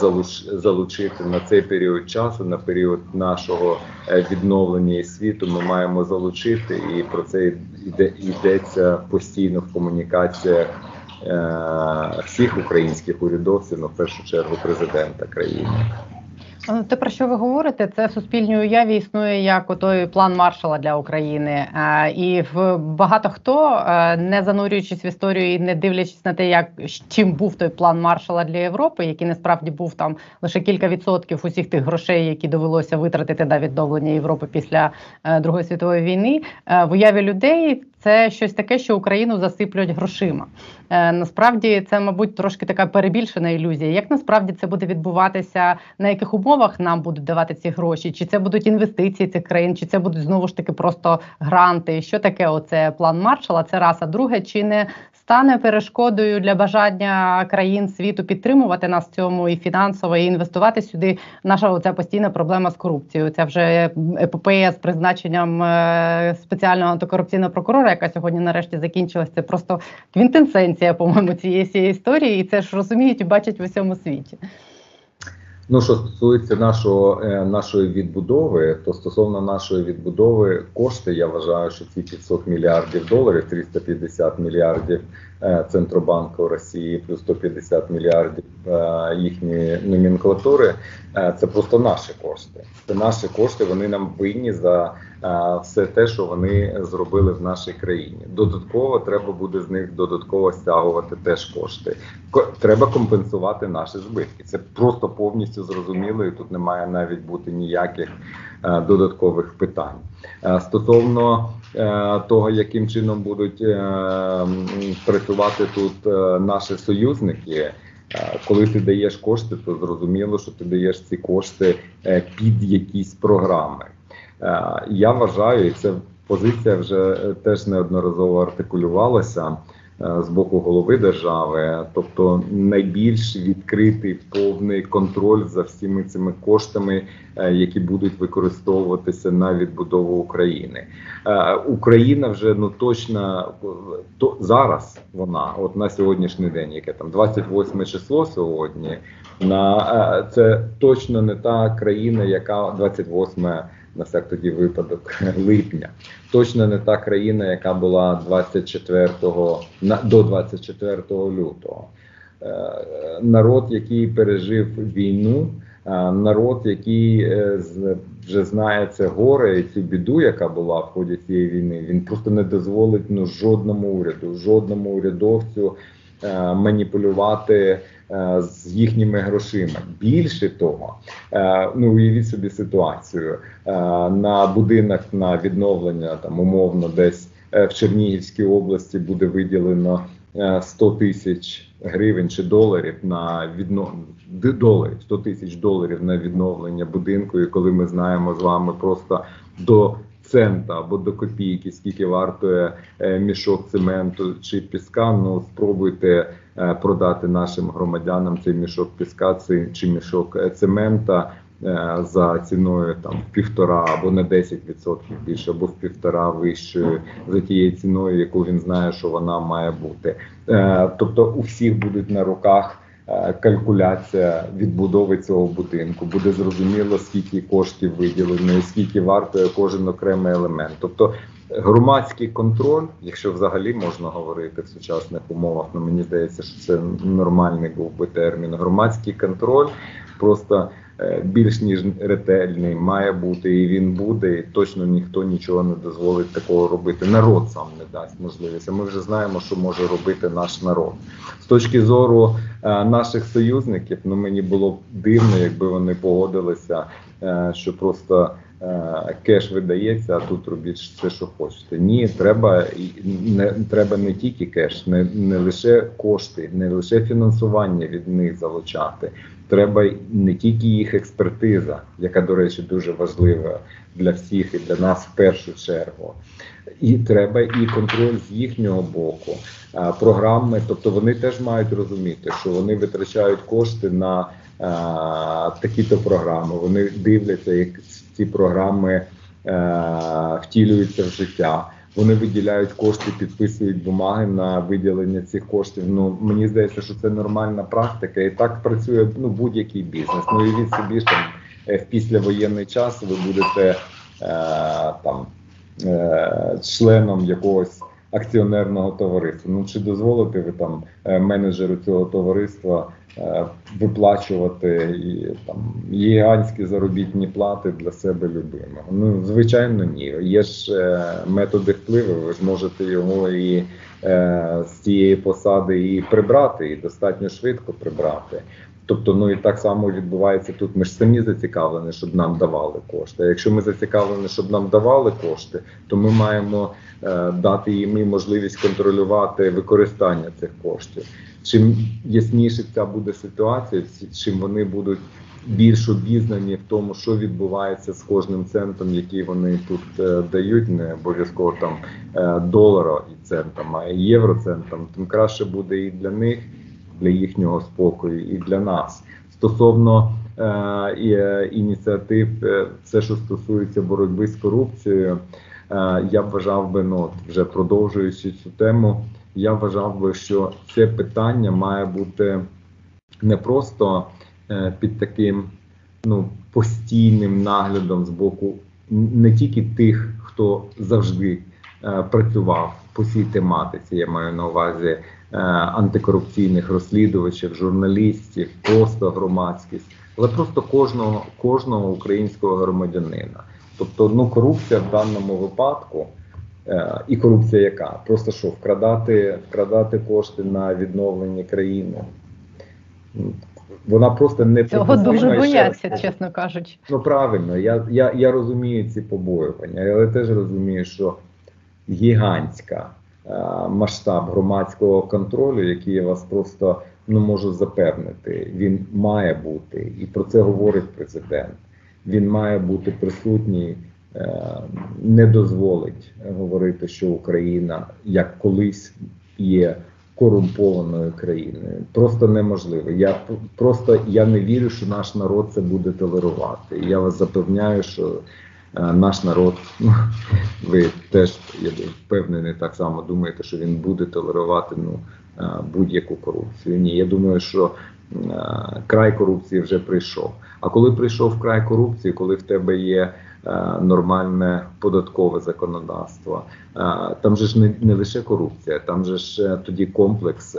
залучити на цей період часу, на період нашого е, відновлення і світу. Ми маємо залучити, і про це йде йдеться постійно в комунікаціях е, всіх українських урядовців, ну в першу чергу президента країни. Ну, Те, про що ви говорите, це в суспільній уяві існує як отой план маршала для України. Е, І в багато хто, е, не занурюючись в історію і не дивлячись на те, як чим був той план маршала для Європи, який насправді був там лише кілька відсотків усіх тих грошей, які довелося витратити на відновлення Європи після е, Другої світової війни, е, в уяві людей це щось таке, що Україну засиплють грошима. Е, Насправді це, мабуть, трошки така перебільшена ілюзія. Як насправді це буде відбуватися, на яких умовах нам будуть давати ці гроші? Чи це будуть інвестиції цих країн, чи це будуть знову ж таки просто гранти? Що таке оце план Маршала? Це раз. А друге, чи не стане перешкодою для бажання країн світу підтримувати нас в цьому і фінансово, і інвестувати сюди? Наша оця постійна проблема з корупцією. Це вже епопея з призначенням е, спеціального антикорупційного прокурора, яка сьогодні нарешті закінчилась. Це просто квінтесенція, по-моєму, цієї всієї історії, і це ж розуміють і бачать в усьому світі. Ну, що стосується нашого е, нашої відбудови, то стосовно нашої відбудови кошти, я вважаю, що ці 500 мільярдів доларів, 350 мільярдів центробанку Росії, плюс 150 мільярдів е, їхньої номенклатури, е, це просто наші кошти. Це наші кошти. Вони нам винні за е, все те, що вони зробили в нашій країні. Додатково треба буде з них додатково стягувати теж кошти. Ко- Треба компенсувати наші збитки. Це просто повністю зрозуміло, і тут немає навіть бути ніяких е, додаткових питань. Е, стосовно е, того, яким чином будуть е, працювати тут е, наші союзники. Е, Коли ти даєш кошти, то зрозуміло, що ти даєш ці кошти е, під якісь програми. Е, Я вважаю, і це позиція вже е, теж неодноразово артикулювалася, е, з боку голови держави, тобто найбільш відкритий повний контроль за всіми цими коштами, е, які будуть використовуватися на відбудову України. Е, Україна вже ну точно е, то зараз вона, от на сьогоднішній день, яке там 28 число сьогодні, на е, це точно не та країна, яка 28 на всяк тоді випадок липня. Точно не та країна, яка була 24 до 24 лютого. Е, Народ, який пережив війну, е, народ, який е, вже знає це горе і цю біду, яка була в ході цієї війни, він просто не дозволить ну жодному уряду, жодному урядовцю маніпулювати з їхніми грошима. Більше того, е, ну уявіть собі ситуацію е, на будинок на відновлення там умовно десь е, в Чернігівській області буде виділено е, 100 тисяч гривень чи доларів на відно... доларів, 100 тисяч доларів на відновлення будинку. І коли ми знаємо з вами просто до цента або до копійки, скільки вартує е, мішок цементу чи піска, ну спробуйте е, продати нашим громадянам цей мішок піска чи мішок е, цемента за ціною там в півтора або на 10% більше, або в півтора вищою за тією ціною, яку він знає, що вона має бути. Тобто у всіх будуть на руках. Е, Калькуляція відбудови цього будинку буде зрозуміло, скільки коштів виділено, і скільки вартує кожен окремий елемент. Тобто громадський контроль, якщо взагалі можна говорити в сучасних умовах, ну мені здається, що це нормальний був би термін. Громадський контроль просто більш ніж ретельний має бути, і він буде, і точно ніхто нічого не дозволить такого робити. Народ сам не дасть можливість. Ми вже знаємо, що може робити наш народ. З точки зору е, наших союзників, ну мені було б дивно, якби вони погодилися, е, що просто. е, Кеш видається, а тут робіть все, що хочете. Ні, треба не треба не тільки кеш, не, не лише кошти, не лише фінансування від них залучати. Треба не тільки їх експертиза, яка, до речі, дуже важлива для всіх і для нас в першу чергу. І треба і контроль з їхнього боку. Програми, тобто вони теж мають розуміти, що вони витрачають кошти на такі-то програми. Вони дивляться, як ці програми втілюються в життя. Вони виділяють кошти, підписують бумаги на виділення цих коштів. Ну мені здається, що це нормальна практика, і так працює ну будь-який бізнес. Ну і від собі ж там е, в післявоєнний час ви будете е, там е, членом якогось акціонерного товариства. Ну чи дозволите ви там е, менеджеру цього товариства е, виплачувати і там гігантські заробітні плати для себе любимого? Ну звичайно, ні. Є ж е, методи впливу. Ви ж можете його і з цієї посади і прибрати, і достатньо швидко прибрати. Тобто, ну і так само відбувається тут. Ми ж самі зацікавлені, щоб нам давали кошти. Якщо ми зацікавлені, щоб нам давали кошти, то ми маємо дати їм можливість контролювати використання цих коштів. Чим ясніше ця буде ситуація, чим вони будуть більш обізнані в тому, що відбувається з кожним центом, який вони тут е, дають, не обов'язково там е, долара і центом, а і євроцентом, тим краще буде і для них, для їхнього спокою, і для нас. Стосовно е, е, ініціатив, е, все, що стосується боротьби з корупцією, е, я вважав би, ну вже продовжуючи цю тему, я вважав би, що це питання має бути не просто е, під таким ну, постійним наглядом з боку не тільки тих, хто завжди е, працював по цій тематиці, я маю на увазі е, антикорупційних розслідувачів, журналістів, просто громадськість, але просто кожного, кожного українського громадянина. Тобто, ну корупція в даному випадку. Е, І корупція яка? Просто що вкрадати, вкрадати кошти на відновлення країни. Вона просто не Цього дуже ще бояться, чесно кажучи. Ну правильно, я, я, я розумію ці побоювання, але теж розумію, що гігантська е, масштаб громадського контролю, який я вас просто ну можу запевнити, він має бути, і про це говорить президент. Він має бути присутній, е, не дозволить говорити, що Україна як колись є корумпованою країною. Просто неможливо. Я просто я не вірю, що наш народ це буде толерувати. Я вас запевняю, що е, наш народ, ви теж я впевнений, так само думаєте, що він буде толерувати ну, е, будь-яку корупцію. Ні, я думаю, що край корупції вже прийшов. А коли прийшов край корупції, коли в тебе є е, нормальне податкове законодавство, е, там же ж не, не лише корупція, там же ж е, тоді комплекс,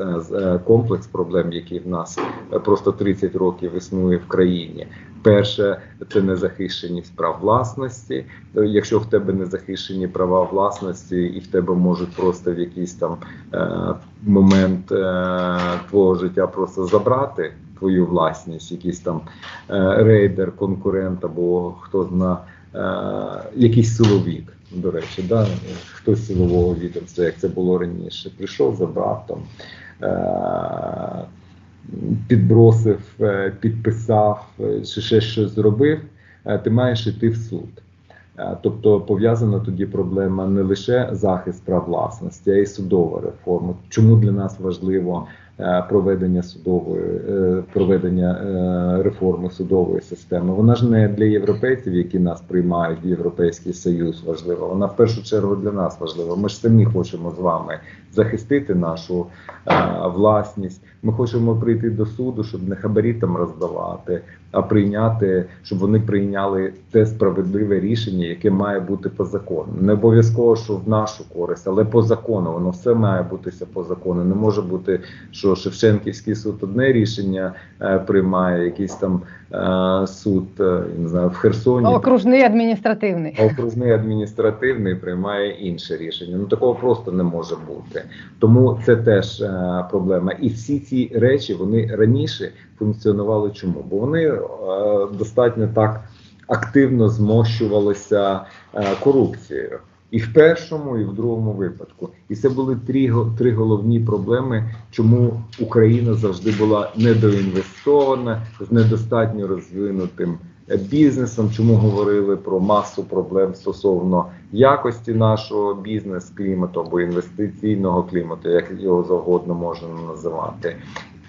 комплекс проблем, які в нас просто 30 років існує в країні. Перше, це незахищеність прав власності. Якщо в тебе не захищені права власності, і в тебе можуть просто в якийсь там е, момент е, твого життя просто забрати твою власність, якийсь там е, рейдер, конкурент або хто зна, е, якийсь силовік. До речі, да? хтось силового відомства, як це було раніше, прийшов, забрав там. Е, підбросив, підписав чи ще щось зробив, ти маєш йти в суд. Тобто пов'язана тоді проблема не лише захист прав власності, а й судова реформа. Чому для нас важливо проведення судової е, проведення е, реформи судової системи? Вона ж не для європейців, які нас приймають в Європейський Союз, важлива. Вона в першу чергу для нас важлива. Ми ж самі хочемо з вами захистити нашу е, власність. Ми хочемо прийти до суду, щоб не хабарі там роздавати, а прийняти, щоб вони прийняли те справедливе рішення, яке має бути по закону. Не обов'язково, що в нашу користь, але по закону. Воно все має бутися по закону. Не може бути, що Шевченківський суд одне рішення е, приймає, якийсь там е, суд е, не знаю, в Херсоні. Окружний адміністративний. Окружний адміністративний приймає інше рішення. Ну такого просто не може бути. Тому це теж е, проблема. І всі ці речі вони раніше функціонували. Чому? Бо вони е, достатньо так активно змощувалися е, корупцією. І в першому, і в другому випадку. І це були три, три головні проблеми, чому Україна завжди була недоінвестована, з недостатньо розвинутим бізнесом, чому говорили про масу проблем стосовно якості нашого бізнес-клімату або інвестиційного клімату, як його завгодно можна називати.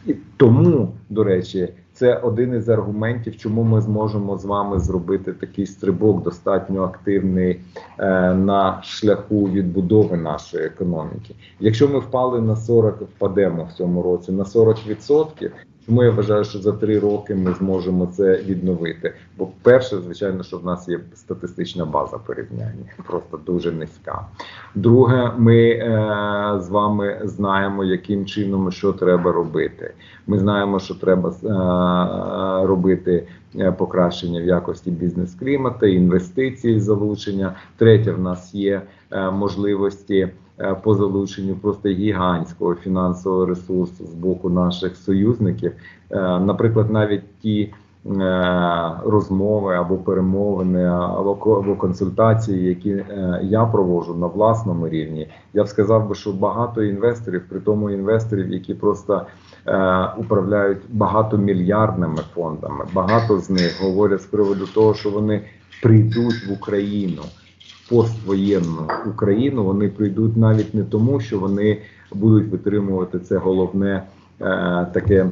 І тому, до речі, це один із аргументів, чому ми зможемо з вами зробити такий стрибок достатньо активний е, на шляху відбудови нашої економіки. Якщо ми впали на 40, впадемо в цьому році на 40%, Чому я вважаю, що за три роки ми зможемо це відновити? Бо перше, звичайно, що в нас є статистична база порівняння, просто дуже низька. Друге, ми е, з вами знаємо, яким чином що треба робити. Ми знаємо, що треба е, робити е, покращення в якості бізнес-клімату, інвестиції, залучення. Третє, в нас є е, можливості по залученню просто гігантського фінансового ресурсу з боку наших союзників. Е, Наприклад, навіть ті е, розмови або перемовини, або ко- консультації, які е, я проводжу на власному рівні, я б сказав би, що багато інвесторів, при тому інвесторів, які просто е, управляють багатомільярдними фондами, багато з них говорять з приводу того, що вони прийдуть в Україну поствоєнну Україну, вони прийдуть навіть не тому, що вони будуть витримувати це головне е, таке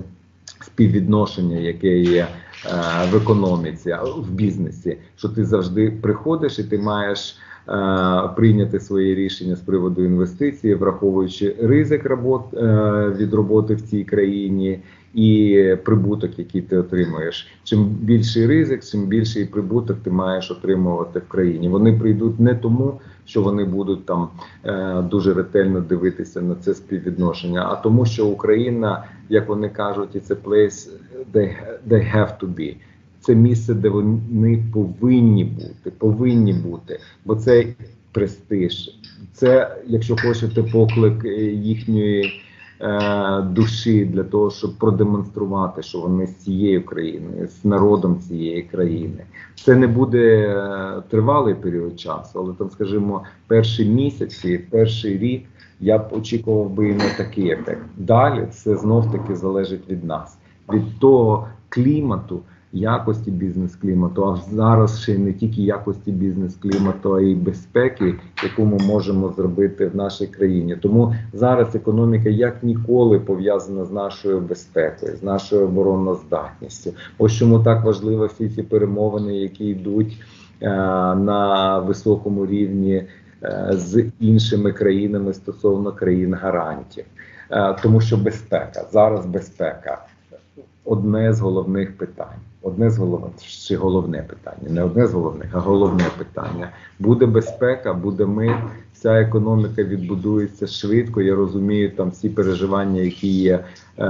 співвідношення, яке є е, в економіці, а в бізнесі, що ти завжди приходиш і ти маєш. е, Прийняти свої рішення з приводу інвестицій, враховуючи ризик робот е, від роботи в цій країні і прибуток, який ти отримуєш. Чим більший ризик, чим більший прибуток ти маєш отримувати в країні. Вони прийдуть не тому, що вони будуть там е, дуже ретельно дивитися на це співвідношення, а тому, що Україна, як вони кажуть, і це place they, they have to be. Це місце, де вони повинні бути, повинні бути, бо це престиж, це, якщо хочете, поклик е, їхньої е, душі для того, щоб продемонструвати, що вони з цією країною, з народом цієї країни. Це не буде е, тривалий період часу, але там, скажімо, перші місяці, перший рік я б очікував би і на такий ефект. Далі все знов таки залежить від нас, від того клімату, якості бізнес-клімату, а зараз ще не тільки якості бізнес-клімату, а й безпеки, яку ми можемо зробити в нашій країні. Тому зараз економіка як ніколи пов'язана з нашою безпекою, з нашою обороноздатністю. Ось чому так важливо всі ці перемовини, які йдуть е, на високому рівні е, з іншими країнами стосовно країн гарантів. Е, тому що безпека зараз безпека одне з головних питань. Одне з головних чи головне питання, не одне з головних, а головне питання. Буде безпека, буде мир. Вся економіка відбудується швидко. Я розумію там всі переживання, які є е,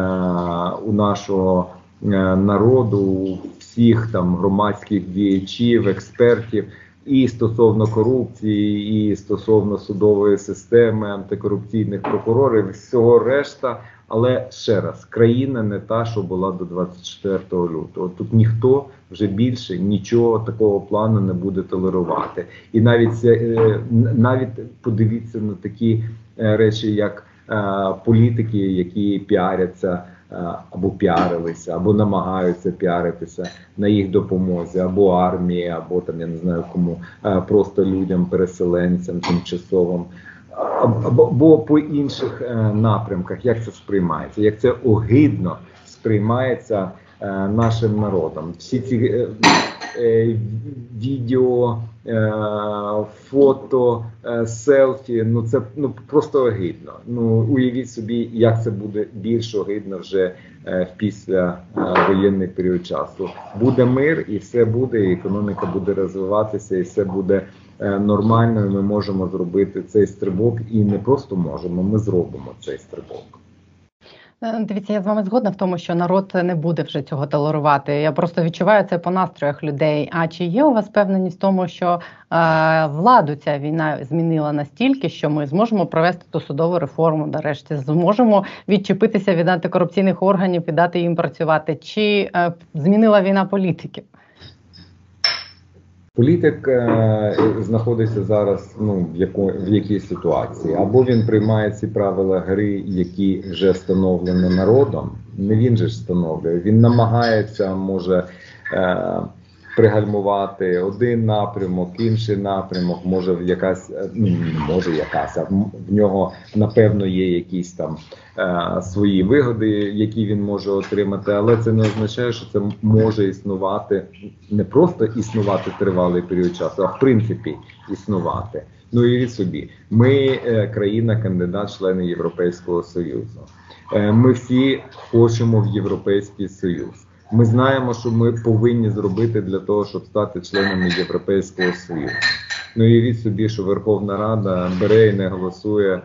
у нашого е, народу, всіх там громадських діячів, експертів. І стосовно корупції, і стосовно судової системи, антикорупційних прокурорів, всього решта. Але ще раз, країна не та, що була до 24 лютого. Тут ніхто вже більше нічого такого плану не буде толерувати. І навіть е, навіть подивіться на такі е, речі, як е, політики, які піаряться. Або піарилися, або намагаються піаритися на їх допомозі, або армії, або там я не знаю кому, просто людям, переселенцям, тимчасовим або по інших е, напрямках, як це сприймається, як це огидно сприймається е, нашим народом. Всі ці е, відео, фото, селфі, ну це ну просто огидно. Ну уявіть собі, як це буде більш огидно вже після воєнний період часу. Буде мир, і все буде, і економіка буде розвиватися, і все буде. Е, нормальною ми можемо зробити цей стрибок, і не просто можемо, ми зробимо цей стрибок. Е, дивіться, я з вами згодна в тому, що народ не буде вже цього толерувати. Я просто відчуваю це по настроях людей. А чи є у вас впевненість в тому, що е, владу ця війна змінила настільки, що ми зможемо провести ту судову реформу, нарешті зможемо відчепитися від антикорупційних органів і дати їм працювати? Чи е, змінила війна політиків? Політик е, знаходиться зараз ну в яко, в якій ситуації, або він приймає ці правила гри, які вже встановлені народом. Не він же ж встановлює. Він намагається може. Е, пригальмувати один напрямок, інший напрямок, може в якась ну може якась а в нього напевно є якісь там е, свої вигоди, які він може отримати, але це не означає, що це може існувати не просто існувати тривалий період часу, а в принципі існувати. Ну і від собі, ми е, країна, кандидат, члени Європейського союзу. Е, ми всі хочемо в Європейський Союз. Ми знаємо, що ми повинні зробити для того, щоб стати членами Європейського Союзу. Ну і від собі, що Верховна Рада бере і не голосує е,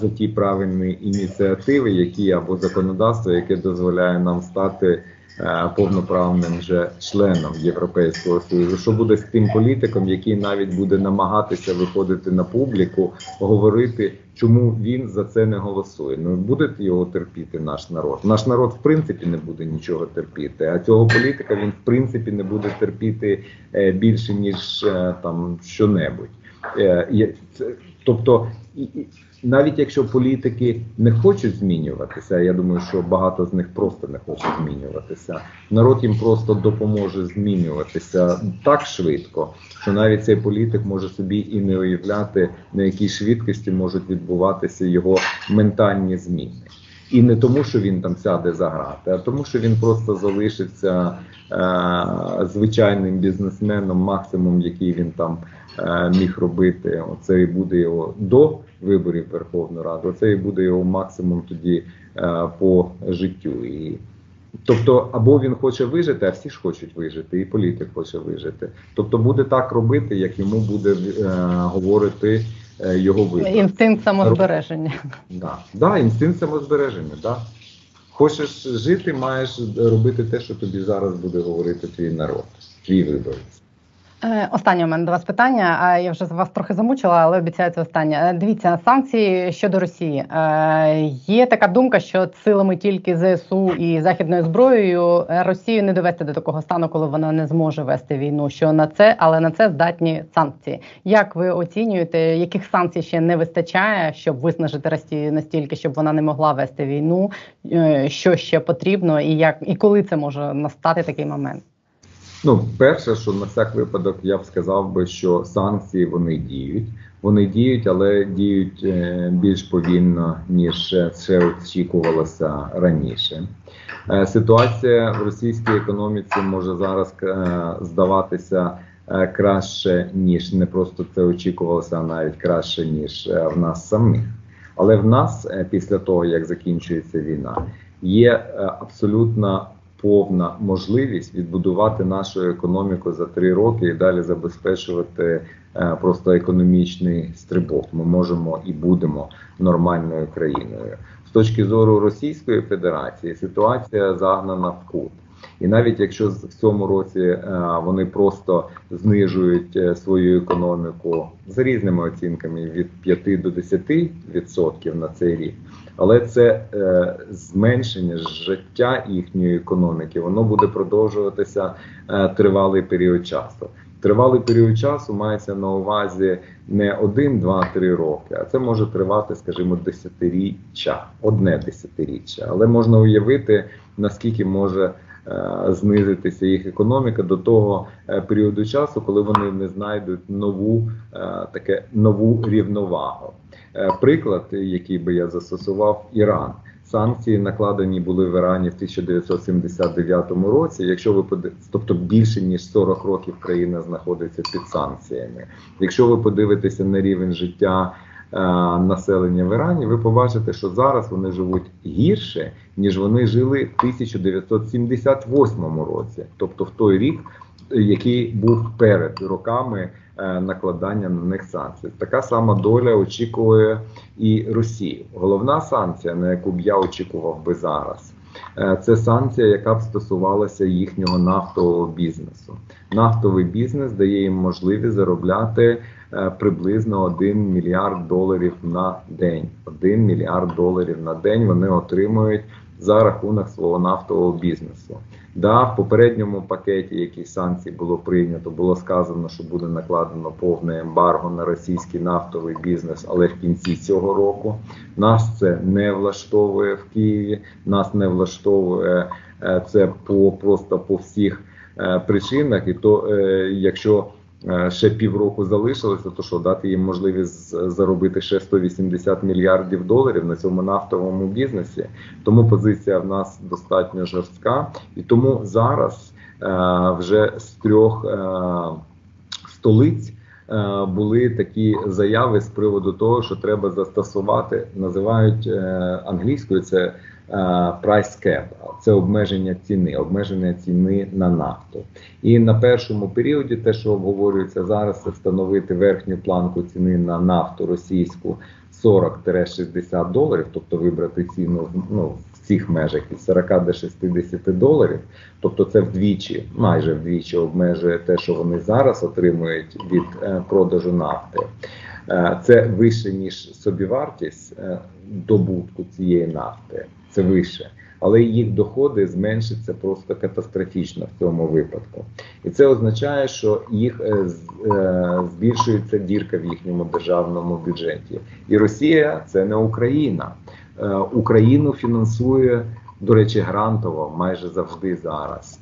за ті правильні ініціативи, які або законодавство, яке дозволяє нам стати Е, повноправним вже членом Європейського союзу. Що буде з тим політиком, який навіть буде намагатися виходити на публіку, говорити, чому він за це не голосує? Ну буде його терпіти наш народ. Наш народ в принципі не буде нічого терпіти. А цього політика він в принципі не буде терпіти е, більше ніж е, там що-небудь. Тобто навіть якщо політики не хочуть змінюватися, я думаю, що багато з них просто не хочуть змінюватися. Народ їм просто допоможе змінюватися так швидко, що навіть цей політик може собі і не уявляти, на якій швидкості можуть відбуватися його ментальні зміни. І не тому, що він там сяде за грати, а тому, що він просто залишиться е, звичайним бізнесменом, максимум, який він там е, міг робити. Оце і буде його до виборів Верховної Ради. Оце і буде його максимум тоді е, по життю. І Тобто, або він хоче вижити, а всі ж хочуть вижити, і політик хоче вижити. Тобто буде так робити, як йому буде е, говорити е, його вибір. Інстинкт самозбереження. Да. Да, інстинкт самозбереження. Да. Хочеш жити, маєш робити те, що тобі зараз буде говорити твій народ, твій виборець. Е, останнє у мене до вас питання. А я вже вас трохи замучила, але обіцяю це останнє. Е, дивіться, санкції щодо Росії. Е, є така думка, що силами тільки ЗСУ і західною зброєю Росію не довести до такого стану, коли вона не зможе вести війну. Що на це, але на це здатні санкції. Як ви оцінюєте, яких санкцій ще не вистачає, щоб виснажити Росію настільки, щоб вона не могла вести війну? Що ще потрібно, і як і коли це може настати такий момент? Ну, перше, що на всяк випадок я б сказав би, що санкції вони діють. Вони діють, але діють е, більш повільно, ніж це очікувалося раніше. Е, Ситуація в російській економіці може зараз е, здаватися краще, ніж не просто це очікувалося, а навіть краще, ніж в нас самих. Але в нас після того, як закінчується війна, є абсолютно повна можливість відбудувати нашу економіку за три роки і далі забезпечувати е, просто економічний стрибок. Ми можемо і будемо нормальною країною. З точки зору Російської Федерації ситуація загнана в кут. І навіть якщо в цьому році е, вони просто знижують е, свою економіку за різними оцінками від 5 до 10% на цей рік, але це е, зменшення життя їхньої економіки, воно буде продовжуватися е, тривалий період часу. Тривалий період часу мається на увазі не один, два, три роки, а це може тривати, скажімо, десятиріччя, одне десятиріччя. Але можна уявити, наскільки може знизитися їх економіка до того е, періоду часу, коли вони не знайдуть нову е, таке нову рівновагу. Е, Приклад, який би я застосував, Іран. Санкції накладені були в Ірані в 1979 році. Якщо ви поди- тобто більше ніж 40 років країна знаходиться під санкціями. Якщо ви подивитеся на рівень життя е, населення в Ірані, ви побачите, що зараз вони живуть гірше, ніж вони жили в 1978 році, тобто в той рік, який був перед роками е, накладання на них санкцій. Така сама доля очікує і Росію. Головна санкція, на яку б я очікував би зараз, е, це санкція, яка б стосувалася їхнього нафтового бізнесу. Нафтовий бізнес дає їм можливість заробляти е, приблизно 1 мільярд доларів на день. 1 мільярд доларів на день вони отримують за рахунок свого нафтового бізнесу. Да, в попередньому пакеті, який санкцій було прийнято, було сказано, що буде накладено повне ембарго на російський нафтовий бізнес, але в кінці цього року нас це не влаштовує в Києві. Нас не влаштовує е, це по просто по всіх е, причинах. І то, е, якщо е, ще півроку залишилося, то що дати їм можливість заробити ще 180 мільярдів доларів на цьому нафтовому бізнесі. Тому позиція в нас достатньо жорстка, і тому зараз е, вже з трьох е, столиць. е, Були такі заяви з приводу того, що треба застосувати, називають е, англійською це е, price cap, це обмеження ціни, обмеження ціни на нафту. І на першому періоді, те, що обговорюється зараз, це встановити верхню планку ціни на нафту російську 40-60 доларів, тобто вибрати ціну ну, в цих межах від 40 до 60 доларів. Тобто це вдвічі, майже вдвічі обмежує те, що вони зараз отримують від е, продажу нафти. Е, це вище ніж собівартість е, добутку цієї нафти. Це вище. Але їх доходи зменшаться просто катастрофічно в цьому випадку, і це означає, що їх е, е, збільшується дірка в їхньому державному бюджеті. І Росія це не Україна. Е, Україну фінансує, до речі, грантово майже завжди зараз.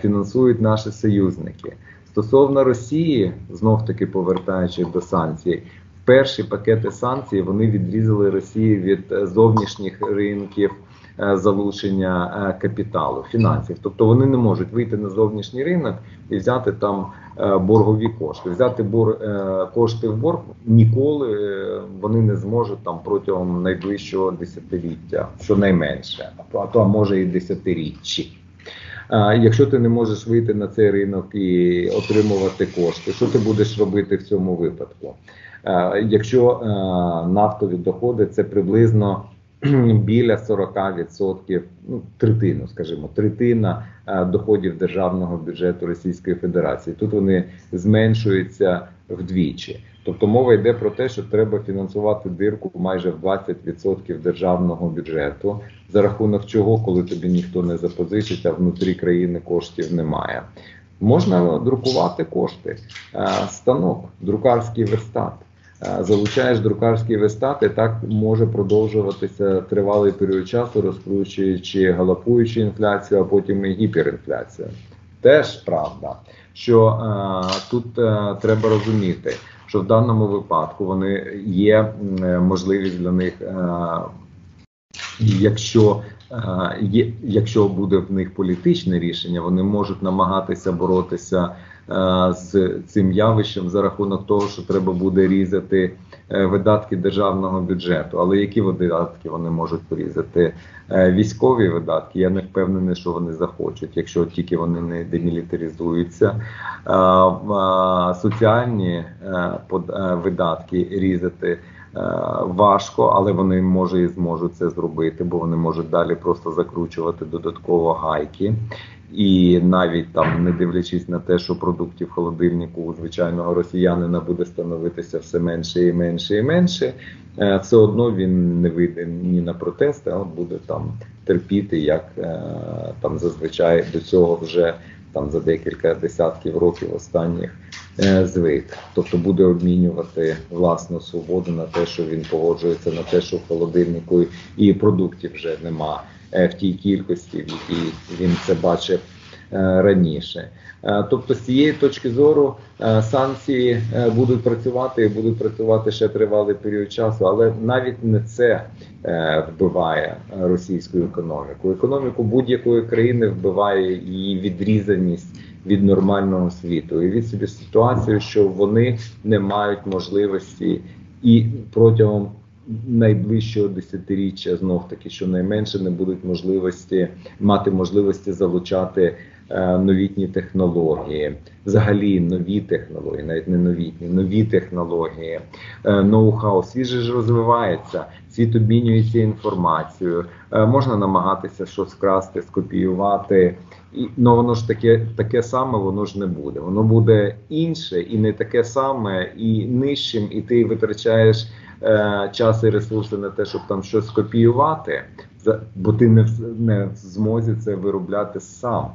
Фінансують наші союзники. Стосовно Росії, знов таки повертаючись до санкцій, перші пакети санкцій вони відрізали Росію від е, зовнішніх ринків е, залучення е, капіталу, фінансів. Тобто вони не можуть вийти на зовнішній ринок і взяти там боргові кошти. Взяти бор, кошти в борг ніколи вони не зможуть там протягом найближчого десятиліття, щонайменше, а то- а то а може і десятиріччі. Якщо ти не можеш вийти на цей ринок і отримувати кошти, що ти будеш робити в цьому випадку? А, Якщо е, нафтові доходи це приблизно біля 40%, ну третину, скажімо, третина е, доходів державного бюджету Російської Федерації. Тут вони зменшуються вдвічі. Тобто мова йде про те, що треба фінансувати дирку майже в 20% державного бюджету, за рахунок чого, коли тобі ніхто не запозичить, а внутрі країни коштів немає. Можна друкувати кошти, Е, станок, друкарський верстат. Е, Залучаєш друкарський верстат, і так може продовжуватися тривалий період часу, розкручуючи галопуючу інфляцію, а потім і гіперінфляцію. теж правда. Що е, тут е, треба розуміти, що в даному випадку вони є е, можливість для них, е, якщо е, якщо буде в них політичне рішення, вони можуть намагатися боротися з цим явищем за рахунок того, що треба буде різати е, видатки державного бюджету. Але які видатки вони можуть порізати? Е, Військові видатки, я не впевнений, що вони захочуть, якщо тільки вони не демілітаризуються. Е, е, Соціальні е, е, видатки різати е, важко, але вони може і зможуть це зробити, бо вони можуть далі просто закручувати додатково гайки. І навіть там, не дивлячись на те, що продуктів холодильнику у звичайного росіянина буде становитися все менше і менше і менше, е, все одно він не вийде ні на протести, а буде там терпіти, як е, там зазвичай до цього вже там за декілька десятків років останніх е, звик. Тобто буде обмінювати власну свободу на те, що він погоджується на те, що в холодильнику і продуктів вже нема в тій кількості, в якій він це бачив е, раніше. Е, Тобто, з цієї точки зору е, санкції е, будуть працювати і будуть працювати ще тривалий період часу, але навіть не це е, вбиває е, російську економіку. Економіку будь-якої країни вбиває її відрізаність від нормального світу і від собі ситуацію, що вони не мають можливості і протягом найближчого десятиріччя знов таки щонайменше не будуть можливості мати можливості залучати е, новітні технології, взагалі нові технології, навіть не новітні, нові технології, е, ноу-хау. Світ же ж розвивається, світ обмінюється інформацією. Е, можна намагатися щось вкрасти, скопіювати. І ну воно ж таке таке саме, воно ж не буде. Воно буде інше і не таке саме, і нижчим, і ти витрачаєш е, час і ресурси на те, щоб там щось копіювати, бо ти не в, не в змозі це виробляти сам.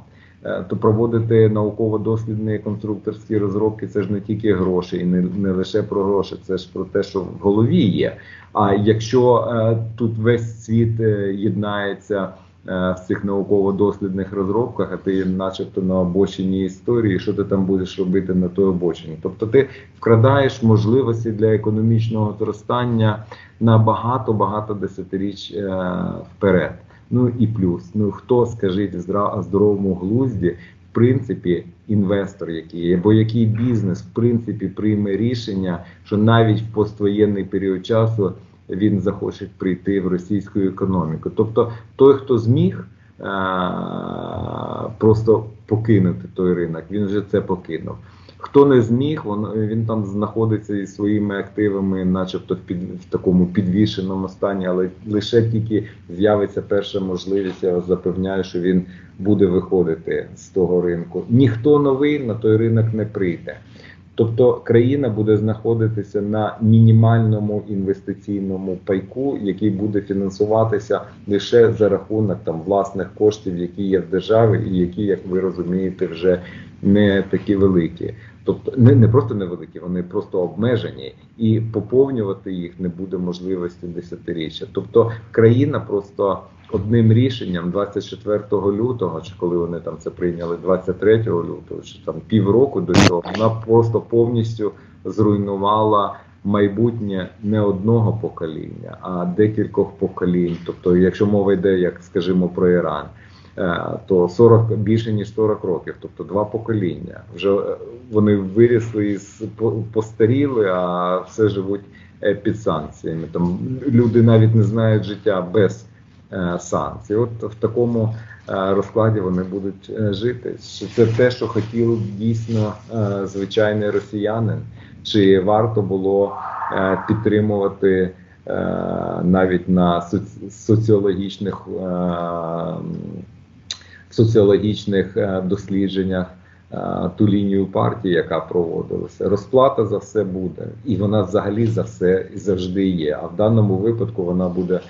Е, То проводити науково-дослідні конструкторські розробки це ж не тільки гроші, і не, не лише про гроші, це ж про те, що в голові є. А якщо е, тут весь світ е, єднається в цих науково-дослідних розробках, а ти начебто на обочині історії, що ти там будеш робити на той обочині? Тобто ти вкрадаєш можливості для економічного зростання на багато-багато десятиріч е, вперед. Ну і плюс, ну хто скажіть в здоровому глузді, в принципі, інвестор, який є, або який бізнес в принципі прийме рішення, що навіть в поствоєнний період часу він захоче прийти в російську економіку. Тобто той, хто зміг е- просто покинути той ринок, він вже це покинув. Хто не зміг, він, він там знаходиться із своїми активами, начебто в, під, в такому підвішеному стані, але лише тільки з'явиться перша можливість, я вас запевняю, що він буде виходити з того ринку. Ніхто новий на той ринок не прийде. Тобто країна буде знаходитися на мінімальному інвестиційному пайку, який буде фінансуватися лише за рахунок там власних коштів, які є в державі, і які, як ви розумієте, вже не такі великі. Тобто не, не просто невеликі, вони просто обмежені, і поповнювати їх не буде можливості десятиріччя. Тобто країна просто одним рішенням 24 лютого, чи коли вони там це прийняли 23 лютого, чи там півроку до цього, вона просто повністю зруйнувала майбутнє не одного покоління, а декількох поколінь. Тобто, якщо мова йде, як скажімо, про Іран. е, То 40, більше ніж 40 років, тобто два покоління. Вже е, вони вирісли і постаріли, а все живуть е, під санкціями. Там люди навіть не знають життя без санкцій. От в такому е, розкладі вони будуть е, жити. Це те, що хотів дійсно е, звичайний росіянин? Чи варто було е, підтримувати е, навіть на соціологічних е, соціологічних е, дослідженнях е, ту лінію партії, яка проводилася. Розплата за все буде, і вона взагалі за все завжди є. А в даному випадку вона буде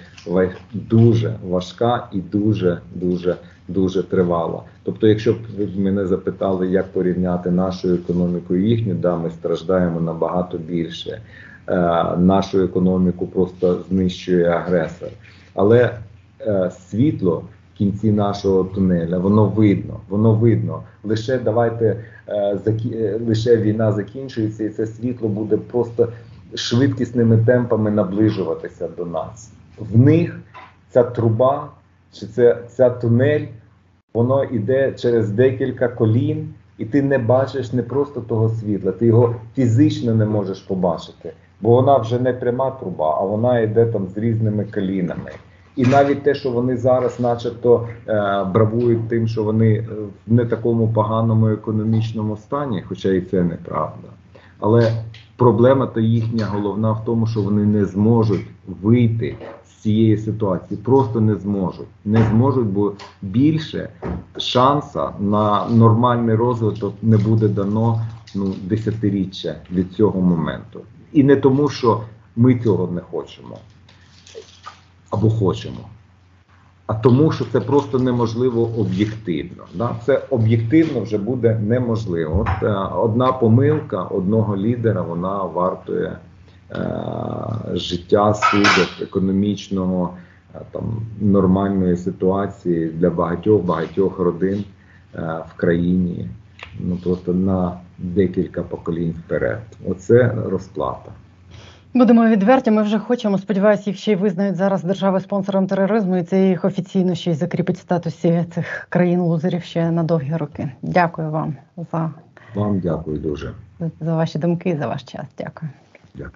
дуже важка і дуже дуже дуже тривала. Тобто, якщо б ви мене запитали, як порівняти нашу економіку і їхню, да, ми страждаємо набагато більше. Е, нашу економіку просто знищує агресор. Але е, світло кінці нашого тунеля. Воно видно, воно видно. Лише давайте е, закі... е, лише війна закінчується, і це світло буде просто швидкісними темпами наближуватися до нас. В них ця труба чи це ця тунель, воно йде через декілька колін, і ти не бачиш не просто того світла, ти його фізично не можеш побачити, бо вона вже не пряма труба, а вона йде там з різними колінами. І навіть те, що вони зараз, начебто, е, бравують тим, що вони е, в не такому поганому економічному стані, хоча і це неправда. Але проблема то їхня головна в тому, що вони не зможуть вийти з цієї ситуації. Просто не зможуть. Не зможуть, бо більше шанса на нормальний розвиток не буде дано ну, десятиріччя від цього моменту. І не тому, що ми цього не хочемо або хочемо. А тому, що це просто неможливо об'єктивно. Да? Це об'єктивно вже буде неможливо. От е, одна помилка одного лідера вона вартує е, життя судок, економічного е, там нормальної ситуації для багатьох багатьох родин е, в країні. Ну просто на декілька поколінь вперед. Оце розплата. Будемо відверті. Ми вже хочемо. Сподіваюсь, їх ще й визнають зараз держави спонсором тероризму, і це їх офіційно ще й закріпить в статусі цих країн-лузерів ще на довгі роки. Дякую вам за, Вам дякую дуже. за ваші думки і за ваш час. Дякую. Дякую.